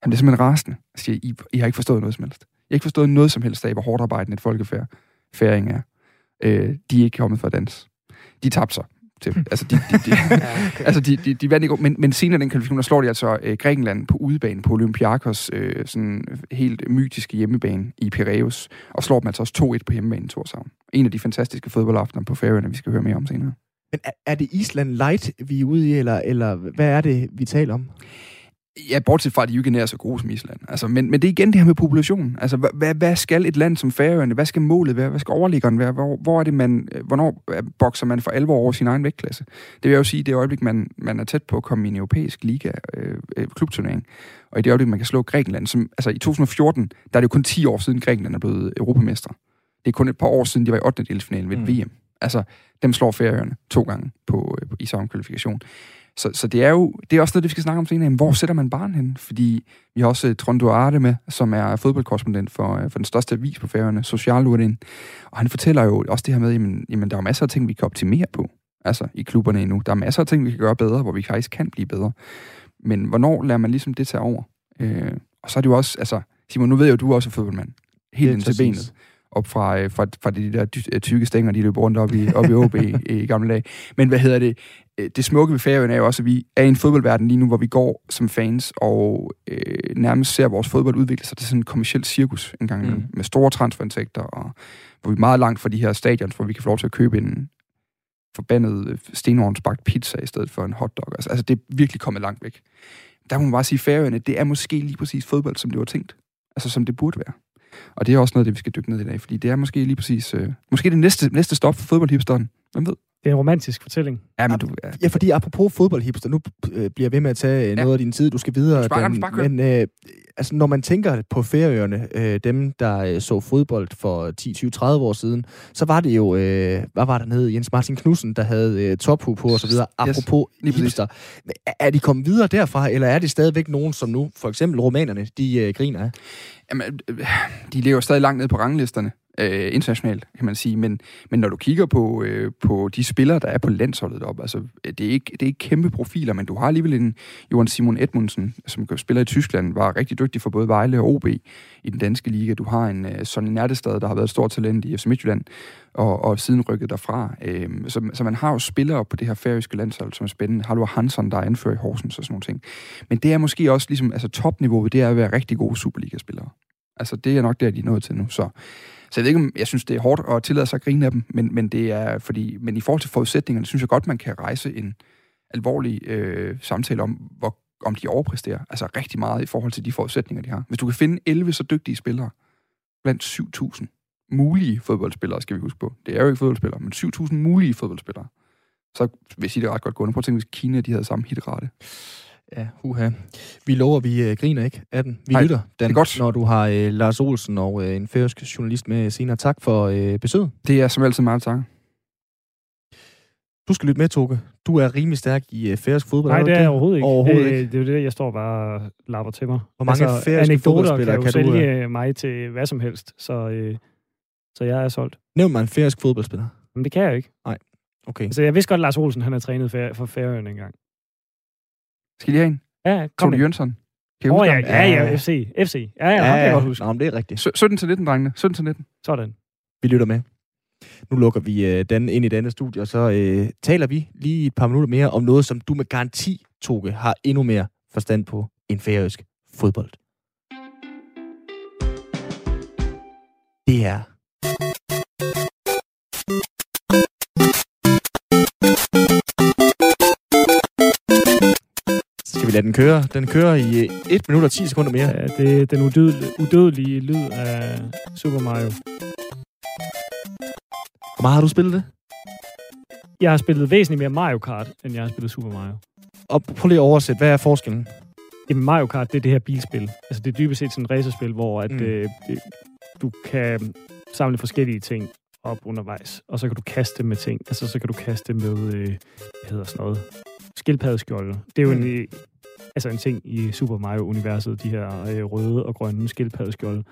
Han bliver simpelthen rasende og siger, I, I har ikke forstået noget som helst. I har ikke forstået noget som helst af, hvor hårdt arbejdende et folkefærd færing er. Øh, de er ikke kommet for at danse. De tabte sig til. Altså, de, de, de, [laughs] ja, okay. altså, de, de, de vandt ikke, men, men senere den kvalifikation, der slår de altså øh, Grækenland på udebane på Olympiakos øh, sådan helt mytiske hjemmebane i Piraeus, og slår dem altså også 2-1 på hjemmebane i Torshavn. En af de fantastiske fodboldaftener på Færøerne, vi skal høre mere om senere. Men er, er det Island Light, vi er ude i, eller, eller hvad er det, vi taler om? Ja, bortset fra, at de jo ikke er så gode som Island. Altså, men, men det er igen det her med populationen. Altså, hvad, hvad skal et land som Færøerne, hvad skal målet være? Hvad skal overliggeren være? Hvor, hvor er det, man, øh, hvornår øh, bokser man for alvor over sin egen vægtklasse? Det vil jeg jo sige, det øjeblik, man, man er tæt på at komme i en europæisk liga, øh, øh, klubturnering, og i det øjeblik, man kan slå Grækenland, som, altså i 2014, der er det jo kun 10 år siden Grækenland er blevet europamester. Det er kun et par år siden, de var i 8. delsfinalen ved mm. VM. Altså, dem slår Færøerne to gange på, på i samme kvalifikation. Så, så det er jo det er også noget, det vi skal snakke om senere. Hvor sætter man barn hen? Fordi vi har også Trondo Arde med, som er fodboldkorrespondent for, for den største avis på færgerne, Socialurden. Og han fortæller jo også det her med, jamen, jamen der er masser af ting, vi kan optimere på. Altså i klubberne endnu. Der er masser af ting, vi kan gøre bedre, hvor vi faktisk kan blive bedre. Men hvornår lader man ligesom det tage over? Øh, og så er det jo også, altså, Simon, nu ved jeg jo, du er også fodboldmand. Helt ind til benet op fra, fra, fra de der tykke stænger, de løber rundt op i, op i OB i, [laughs] i gamle dage. Men hvad hedder det? Øh, det smukke ved Færøerne er jo også, at vi er i en fodboldverden lige nu, hvor vi går som fans og øh, nærmest ser vores fodbold udvikle sig til sådan en kommersiel cirkus en gang mm. med store transferindtægter, og hvor vi er meget langt fra de her stadions, hvor vi kan få lov til at købe en forbandet øh, stenhornsbagt pizza i stedet for en hotdog. Altså, altså, det er virkelig kommet langt væk. Der må man bare sige, Færøerne, det er måske lige præcis fodbold, som det var tænkt. Altså, som det burde være. Og det er også noget, det vi skal dykke ned i dag, fordi det er måske lige præcis... Øh, måske det næste, næste stop for fodboldhipsteren. Hvem ved? Det er en romantisk fortælling. Ja, men du, ja. ja fordi apropos fodboldhipster, nu øh, bliver jeg ved med at tage ja. noget af din tid, du skal videre. Du sparer, den, sparer, men øh, altså, når man tænker på færøerne, øh, dem der øh, så fodbold for 10, 20, 30 år siden, så var det jo, øh, hvad var der nede, Jens Martin Knudsen, der havde øh, tophu på og så videre, apropos yes, hipster. Er, er de kommet videre derfra, eller er det stadigvæk nogen, som nu, for eksempel romanerne, de øh, griner af? Jamen, øh, de lever stadig langt ned på ranglisterne øh, internationalt, kan man sige. Men, men når du kigger på, øh, på de spillere, der er på landsholdet op, altså, det er, ikke, det er ikke kæmpe profiler, men du har alligevel en Johan Simon Edmundsen, som spiller i Tyskland, var rigtig dygtig for både Vejle og OB i den danske liga. Du har en øh, Sonny Nærtestad, der har været et stort talent i FC Midtjylland, og, og siden rykket derfra. Øh, så, så man har jo spillere på det her færøske landshold, som er spændende. Halvor Hansson, der er anfører i Horsens og sådan nogle ting. Men det er måske også ligesom, altså topniveauet, det er at være rigtig gode Superliga-spillere. Altså, det er nok der, de er nået til nu. Så, så jeg ved ikke, om jeg synes, det er hårdt at tillade sig at grine af dem, men, men, det er fordi, men i forhold til forudsætningerne, synes jeg godt, man kan rejse en alvorlig øh, samtale om, hvor, om de overpræsterer. Altså rigtig meget i forhold til de forudsætninger, de har. Hvis du kan finde 11 så dygtige spillere blandt 7.000 mulige fodboldspillere, skal vi huske på. Det er jo ikke fodboldspillere, men 7.000 mulige fodboldspillere. Så vil jeg sige det ret godt gående. Prøv at tænke, hvis Kina de havde samme hitrate. Ja, huha. Vi lover, vi uh, griner ikke af den. Vi Nej, lytter den, det er godt. når du har uh, Lars Olsen og uh, en færøsk journalist med senere. Tak for uh, besøget. Det er som altid meget tak. Du skal lytte med, Toge. Du er rimelig stærk i uh, færøsk fodbold. Nej, det er jeg overhovedet ikke. Overhovedet ikke. Det er jo det, jeg står bare og lapper til mig. Hvor mange altså, færøske fodboldspillere kan, kan du... sælge mig til hvad som helst, så, uh, så jeg er solgt. Nævn mig en færøsk fodboldspiller. Men det kan jeg ikke. Nej, okay. Altså, jeg vidste godt, at Lars Olsen han har trænet for Færøerne engang. Skal de have en? Ja, kom Tony Jønsson. Åh oh, ja, ja, ja, FC. FC. Ja, ja, ja, ja. kan jeg godt huske. Nå, det er rigtigt. 17 til 19, drengene. 17 til 19. Sådan. Vi lytter med. Nu lukker vi øh, den ind i denne studie, og så øh, taler vi lige et par minutter mere om noget, som du med garanti, Toge, har endnu mere forstand på end færøsk fodbold. Det er Lade den køre? Den kører i 1 minut og 10 sekunder mere. Ja, det er den udødelige, udødelige lyd af Super Mario. Hvor meget har du spillet det? Jeg har spillet væsentligt mere Mario Kart, end jeg har spillet Super Mario. Og prøv lige at oversætte. Hvad er forskellen? Jamen, Mario Kart, det er det her bilspil. Altså, det er dybest set sådan et racerspil, hvor at, Mm. mm. øh, det, du kan samle forskellige ting op undervejs, og så kan du kaste med ting. Altså, så kan du kaste med, øh, hvad hedder sådan noget, skildpaddeskjolde. Det er jo Mm. en, altså en ting i Super Mario-universet, de her øh, røde og grønne skildpaddeskjolde.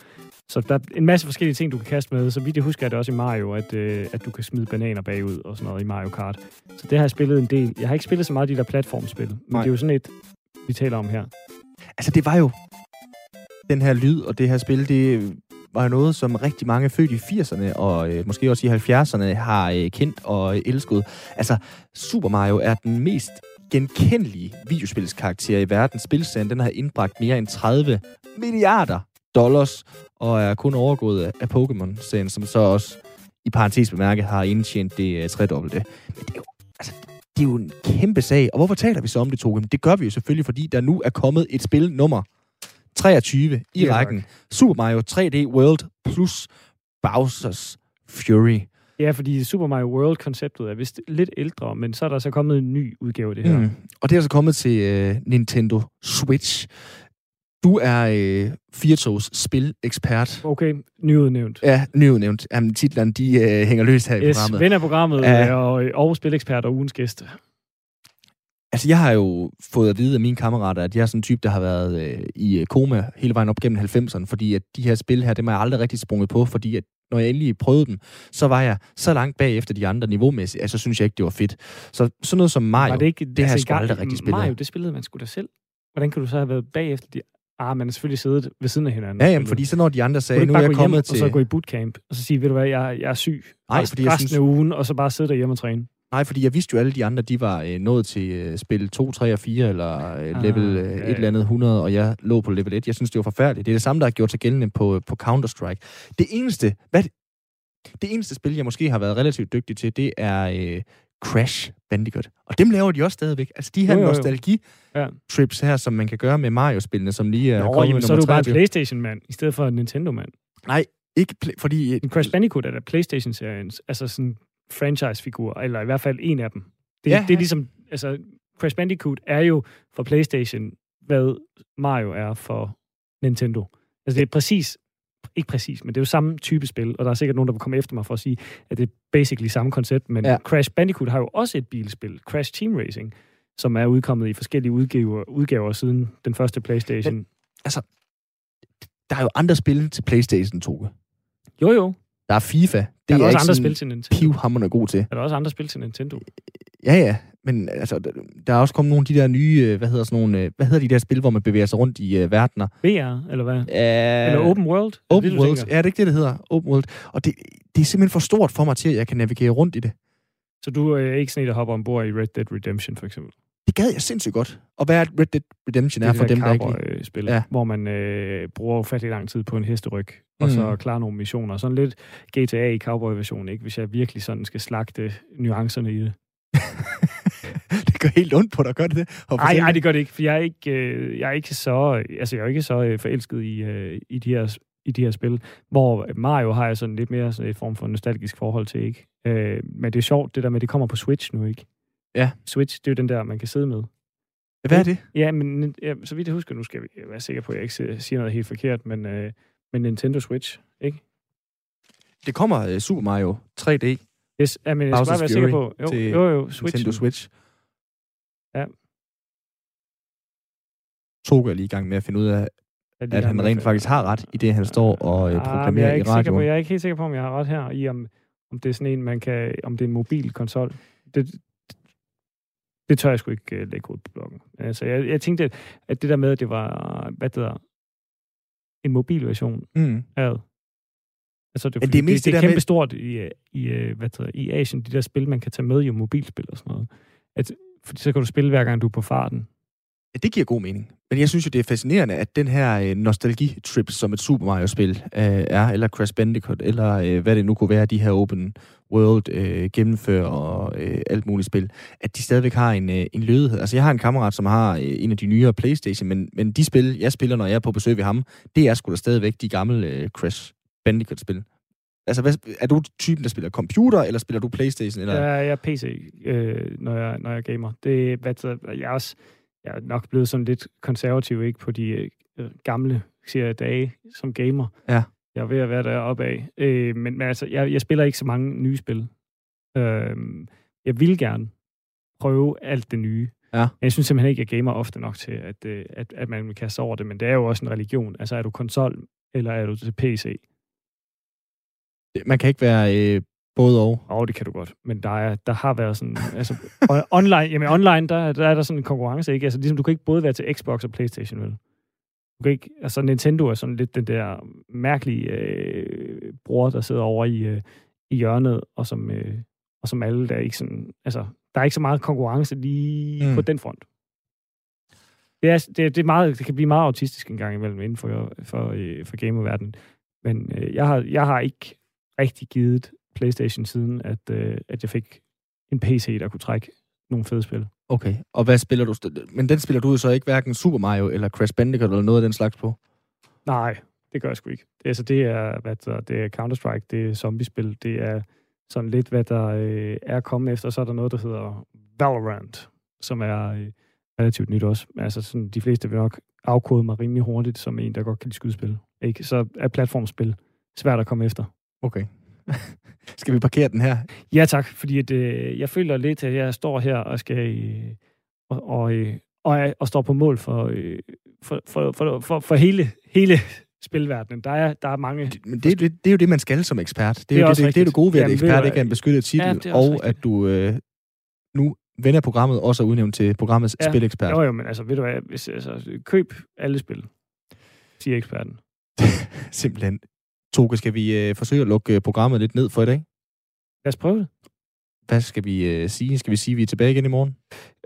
Så der er en masse forskellige ting, du kan kaste med. Så vidt jeg husker, er det også i Mario, at, øh, at du kan smide bananer bagud og sådan noget i Mario Kart. Så det har jeg spillet en del. Jeg har ikke spillet så meget de der platformspil, men Nej. det er jo sådan et, vi taler om her. Altså, det var jo den her lyd og det her spil, det var noget, som rigtig mange født i 80'erne og øh, måske også i 70'erne har øh, kendt og øh, elsket. Altså, Super Mario er den mest genkendelige videospilskarakter i verden. Spilserien, den har indbragt mere end 30 milliarder dollars, og er kun overgået af, Pokémon-serien, som så også i parentes bemærket har indtjent det øh, tredobbelte. Men det er jo, altså, det er jo en kæmpe sag. Og hvorfor taler vi så om det, Toge? Det gør vi jo selvfølgelig, fordi der nu er kommet et spil nummer 23 i tak. rækken. Super Mario 3D World plus Bowser's Fury. Ja, fordi Super Mario World-konceptet er vist lidt ældre, men så er der så kommet en ny udgave af det her. Mm. Og det er så kommet til øh, Nintendo Switch. Du er øh, Firtos spilekspert. Okay, nyudnævnt. Ja, nyudnævnt. Jamen, titlerne, de øh, hænger løst her i Yes, programmet. ven af programmet Ja. ja. og, og spilekspert og ugens gæst. Altså, jeg har jo fået at vide af mine kammerater, at jeg er sådan en type, der har været øh, i øh, koma hele vejen op gennem 90'erne, fordi at de her spil her, dem har jeg aldrig rigtig sprunget på, fordi at når jeg endelig prøvede dem, så var jeg så langt bag efter de andre niveaumæssigt, altså synes jeg ikke, det var fedt. Så sådan noget som Mario, Var det, ikke, det har jeg sgu gang- aldrig rigtig spillet. Mario, det spillede man sgu da selv. Hvordan kan du så have været bagefter de... Ah, man har selvfølgelig siddet ved siden af hinanden. Ja, og jamen, fordi så når de andre sagde, nu er jeg hjem, kommet og til... så gå i bootcamp, og så sige, ved du hvad, jeg, jeg er syg. Nej, fordi jeg synes- af ugen, og så bare sidde derhjemme og træne. Nej, fordi jeg vidste jo, at alle de andre, de var øh, nået til øh, spil 2, 3 og 4, eller øh, Ah, level øh, ja, et eller andet 100, og jeg lå på level 1. Jeg synes, det var forfærdeligt. Det er det samme, der har gjort sig gældende på, på Counter-Strike. Det eneste, hvad, det eneste spil, jeg måske har været relativt dygtig til, det er øh, Crash Bandicoot. Og dem laver de også stadigvæk. Altså de her nostalgi-trips her, som man kan gøre med Mario-spillene, som lige er Nå, kommet jamen, så er du nummer bare en 23. Playstation-mand, i stedet for en Nintendo-mand. Nej, ikke pl- fordi... En Crash Bandicoot er da Playstation-seriens, altså sådan franchise-figur, eller i hvert fald en af dem. Det, Ja, det er ligesom, altså Crash Bandicoot er jo for Playstation, hvad Mario er for Nintendo. Altså det er præcis, ikke præcis, men det er jo samme type spil, og der er sikkert nogen, der vil komme efter mig for at sige, at det er basically samme koncept, men Ja. Crash Bandicoot har jo også et bilspil, Crash Team Racing, som er udkommet i forskellige udgaver, udgaver siden den første Playstation. Men, Der er jo andre spil til Playstation 2. jo jo, Der er FIFA. Det der er, der jeg også andre spil til Nintendo. pivhammerende god til. Er der også andre spil til Nintendo? Ja, ja. Men altså, der- er også kommet nogle af de der nye, øh, hvad hedder sådan nogle, øh, hvad hedder de der spil, hvor man bevæger sig rundt i uh, verdener? VR, eller hvad? Uh, Eller Open World? Er det Open det, World. Ja, det er ikke det, det hedder. Open World. Og det, det er simpelthen for stort for mig til, at jeg kan navigere rundt i det. Så du er ikke sådan en, der hopper ombord i Red Dead Redemption, for eksempel? Det gad jeg sindssygt godt. Og hvad er Red Dead Redemption er for dem, der ikke spil ja. hvor man øh, bruger ufattelig lang tid på en hesteryg, og så Mm. klarer nogle missioner. Sådan lidt GTA i cowboy-version, ikke? Hvis jeg virkelig sådan skal slagte nuancerne i det. [laughs] det gør helt ondt på dig, gør det det? Nej, nej, det gør det ikke, for jeg er ikke, øh, jeg er ikke så, altså jeg er ikke så øh, forelsket i, øh, i, de her, i de her spil, hvor Mario har jeg sådan lidt mere sådan et form for nostalgisk forhold til, ikke? Øh, men det er sjovt, det der med, det kommer på Switch nu, ikke? Ja. Switch, det er jo den der, man kan sidde med. Hvad er det? Ja, men ja, så vidt jeg husker, nu skal vi være sikre på, at jeg ikke siger- siger noget helt forkert, men, øh, men Nintendo Switch, ikke? Det kommer uh, Super Mario 3D Yes, ja, men jeg skal bare være sikker på. Jo, jo, jo, Switch. Nintendo Switch. Ja. Toga er lige i gang med at finde ud af, at har han med- rent faktisk har ret i det, han står og øh, Ah, proklamerer er i sikker på, radioen. jeg er ikke helt sikker på, om jeg har ret her, i om, om det er sådan en, man kan, om det er en mobil konsol. Det, det tør jeg sgu ikke uh, lægge ud på bloggen. Altså, jeg, jeg tænkte, at, at det der med, at det var, hvad det hedder, en mobil version Mm. af. Altså, det, er det er mest det, det er med- kæmpe stort i, i, øh, hvad det i Asien, de der spil, man kan tage med i mobilspil og sådan noget. At, fordi så kan du spille hver gang, du er på farten. Ja, det giver god mening. Men jeg synes jo, det er fascinerende, at den her øh, nostalgi-trip, som et Super Mario-spil øh, er, eller Crash Bandicoot, eller øh, hvad det nu kunne være, de her open world øh, gennemfører og øh, alt muligt spil, at de stadigvæk har en, øh, en lødighed. Altså, jeg har en kammerat, som har øh, en af de nyere Playstation, men, men de spil, jeg spiller, når jeg er på besøg ved ham, det er sgu da stadigvæk de gamle øh, Crash Bandicoot-spil. Altså, hvad, er du typen, der spiller computer, eller spiller du Playstation? Eller? Ja. Jeg, er PC, øh, når, jeg, når jeg gamer. Det, hvad jeg er også, jeg er nok blevet sådan lidt konservativ, ikke, på de øh, gamle siger dage som gamer. Ja. Jeg er ved at være deroppe af. Øh, men, men altså, jeg, jeg spiller ikke så mange nye spil. Øh, jeg vil gerne prøve alt det nye. Ja. Men jeg synes simpelthen ikke, at jeg gamer ofte nok til, at, øh, at, at man vil kaste sig over det. Men det er jo også en religion. Altså, er du konsol, eller er du til PC? Man kan ikke være øh, både og. Og oh, det kan du godt. Men der, er, der har været sådan... altså, online, jamen online, der, der er der sådan en konkurrence, ikke? Altså, ligesom, du kan ikke både være til Xbox og Playstation, vel? Du kan ikke... Altså, Nintendo er sådan lidt den der mærkelige øh, bror, der sidder over i, øh, i hjørnet, og som, øh, og som alle, der er ikke sådan... Altså, der er ikke så meget konkurrence lige Mm. på den front. Det, er, det, det, er meget, det kan blive meget autistisk en gang imellem inden for, for, øh, for gamerverdenen. Men øh, jeg, har, jeg har ikke rigtig givet PlayStation siden, at, øh, at jeg fik en PC, der kunne trække nogle fede spil. Okay, og hvad spiller du? Men den spiller du jo så ikke hverken Super Mario eller Crash Bandicoot eller noget af den slags på? Nej, det gør jeg sgu ikke. Det, altså, det er, hvad der, det er Counter-Strike, det er zombiespil, det er sådan lidt, hvad der øh, er kommet efter. Så er der noget, der hedder Valorant, som er øh, relativt nyt også. Altså, sådan, de fleste vil nok afkode mig rimelig hurtigt, som en, der godt kan lide skydespil. Ikke? Så er platformspil svært at komme efter. Okay. [laughs] Skal vi parkere den her? Ja tak, fordi at, øh, jeg føler lidt, at jeg står her og skal øh, og, og, øh, og, og står på mål for, øh, for, for, for, for, for hele, hele spilverdenen. Der er, der er mange... Men det, det, det er jo det, man skal som ekspert. Det er, Det er jo det, det, det, er det gode ved, at Jamen, ekspert du ikke er en beskyttet titel, Ja, og rigtigt. at du øh, nu vender programmet også er udnævnt til programmets Ja. spilekspert. Jo, jo, men altså, ved du hvad, hvis, altså, køb alle spil, siger eksperten. [laughs] Simpelthen. Toge, skal vi øh, forsøge at lukke øh, programmet lidt ned for i dag? Lad os prøve det. Hvad skal vi øh, sige? Skal vi sige, at vi er tilbage igen i morgen?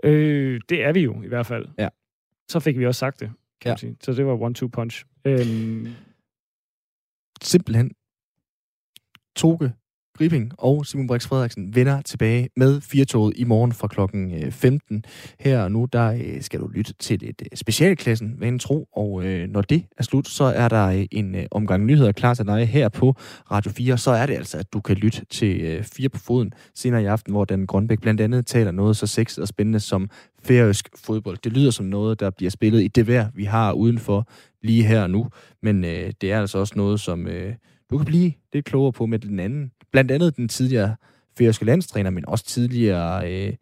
Øh, det er vi jo, i hvert fald. Ja. Så fik vi også sagt det, kan Ja. man sige. Så det var one-two punch. Øhm, Simpelthen. Toge Gribing og Simon Brix Frederiksen vender tilbage med Firtoget i morgen fra klokken øh, 15. Her og nu, der øh, skal du lytte til et øh, specialklassen, hvad en tro, og når det er slut, så er der en omgang nyheder klar til dig her på Radio 4. Så er det altså, at du kan lytte til Fire på Foden senere i aften, hvor Dan Grønbæk blandt andet taler noget så sexet og spændende som færøsk fodbold. Det lyder som noget, der bliver spillet i det vejr, vi har udenfor lige her og nu, men øh, det er altså også noget, som øh, du kan blive lidt klogere på med den anden. Blandt andet den tidligere færøske landstræner, men også tidligere øh,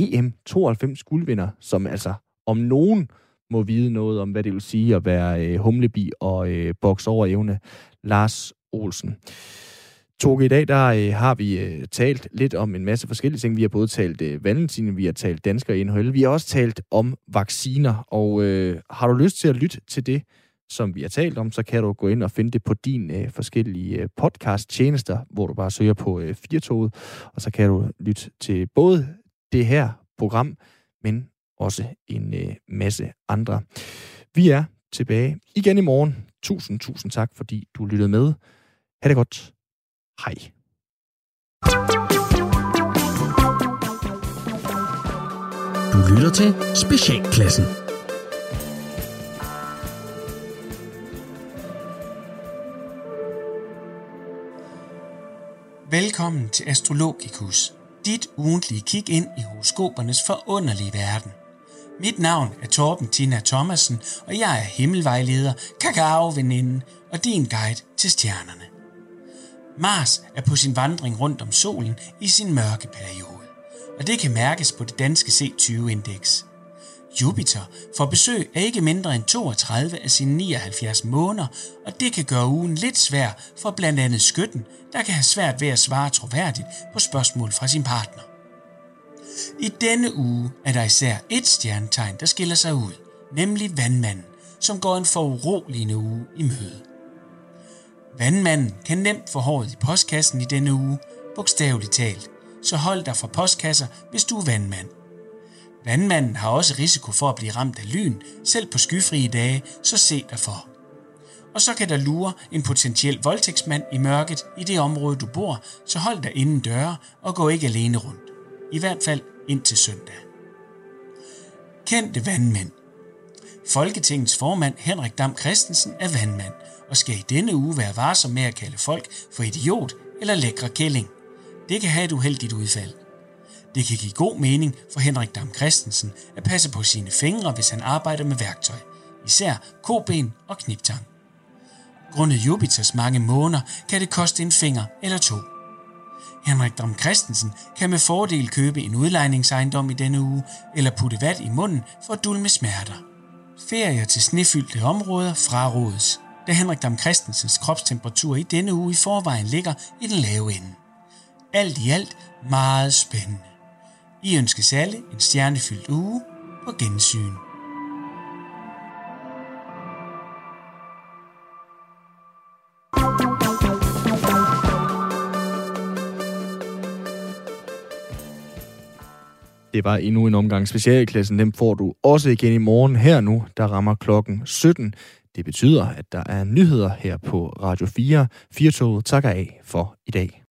EM92 guldvinder, som altså om nogen må vide noget om, hvad det vil sige at være øh, humlebi og øh, boks over evne. Lars Olsen. Toge, i dag der øh, har vi øh, talt lidt om en masse forskellige ting. Vi har både talt øh, Valentin, vi har talt danskere i NHL, vi har også talt om vacciner, og øh, har du lyst til at lytte til det, som vi har talt om, så kan du gå ind og finde det på din øh, forskellige øh, podcast-tjenester, hvor du bare søger på øh, Firtoget, og så kan du lytte til både det her program, men også en øh, masse andre. Vi er tilbage igen i morgen. Tusind, tusind tak, fordi du lyttede med. Ha' det godt. Hej. Du lytter til Specialklassen. Velkommen til Astrologikus, dit ugentlige kig ind i horoskopernes forunderlige verden. Mit navn er Torben Tina Thomasen, og jeg er himmelvejleder, kakaoveninden og din guide til stjernerne. Mars er på sin vandring rundt om solen i sin mørke periode, og det kan mærkes på det danske C20-indeks. Jupiter får besøg af ikke mindre end 32 af sine 79 måneder, og det kan gøre ugen lidt svær for blandt andet skytten, der kan have svært ved at svare troværdigt på spørgsmål fra sin partner. I denne uge er der især et stjernetegn, der skiller sig ud, nemlig vandmanden, som går en foruroligende uge i møde. Vandmanden kan nemt få håret i postkassen i denne uge, bogstaveligt talt, så hold dig fra postkasser, hvis du er vandmand. Vandmanden har også risiko for at blive ramt af lyn, selv på skyfrie dage, så se derfor. Og så kan der lure en potentiel voldtægtsmand i mørket i det område, du bor, så hold dig inden døre og gå ikke alene rundt. I hvert fald indtil søndag. Kendte vandmænd. Folketingets formand Henrik Dam Christensen er vandmand og skal i denne uge være varsom med at kalde folk for idiot eller lækre kælling. Det kan have et uheldigt udfald. Det kan give god mening for Henrik Dam Christensen at passe på sine fingre, hvis han arbejder med værktøj, især koben og kniptang. Grundet Jupiters mange måneder kan det koste en finger eller to. Henrik Dam Christensen kan med fordel købe en udlejningsejendom i denne uge, eller putte vat i munden for at dulme smerter. Ferier til snefyldte områder frarådes, da Henrik Dam Christensens kropstemperatur i denne uge i forvejen ligger i den lave ende. Alt i alt meget spændende. Vi ønskes alle en stjernefyldt uge på gensyn. Det var endnu en omgang specialklassen. Dem får du også igen i morgen her nu, der rammer klokken 17. Det betyder, at der er nyheder her på Radio 4. Firtoget takker af for i dag.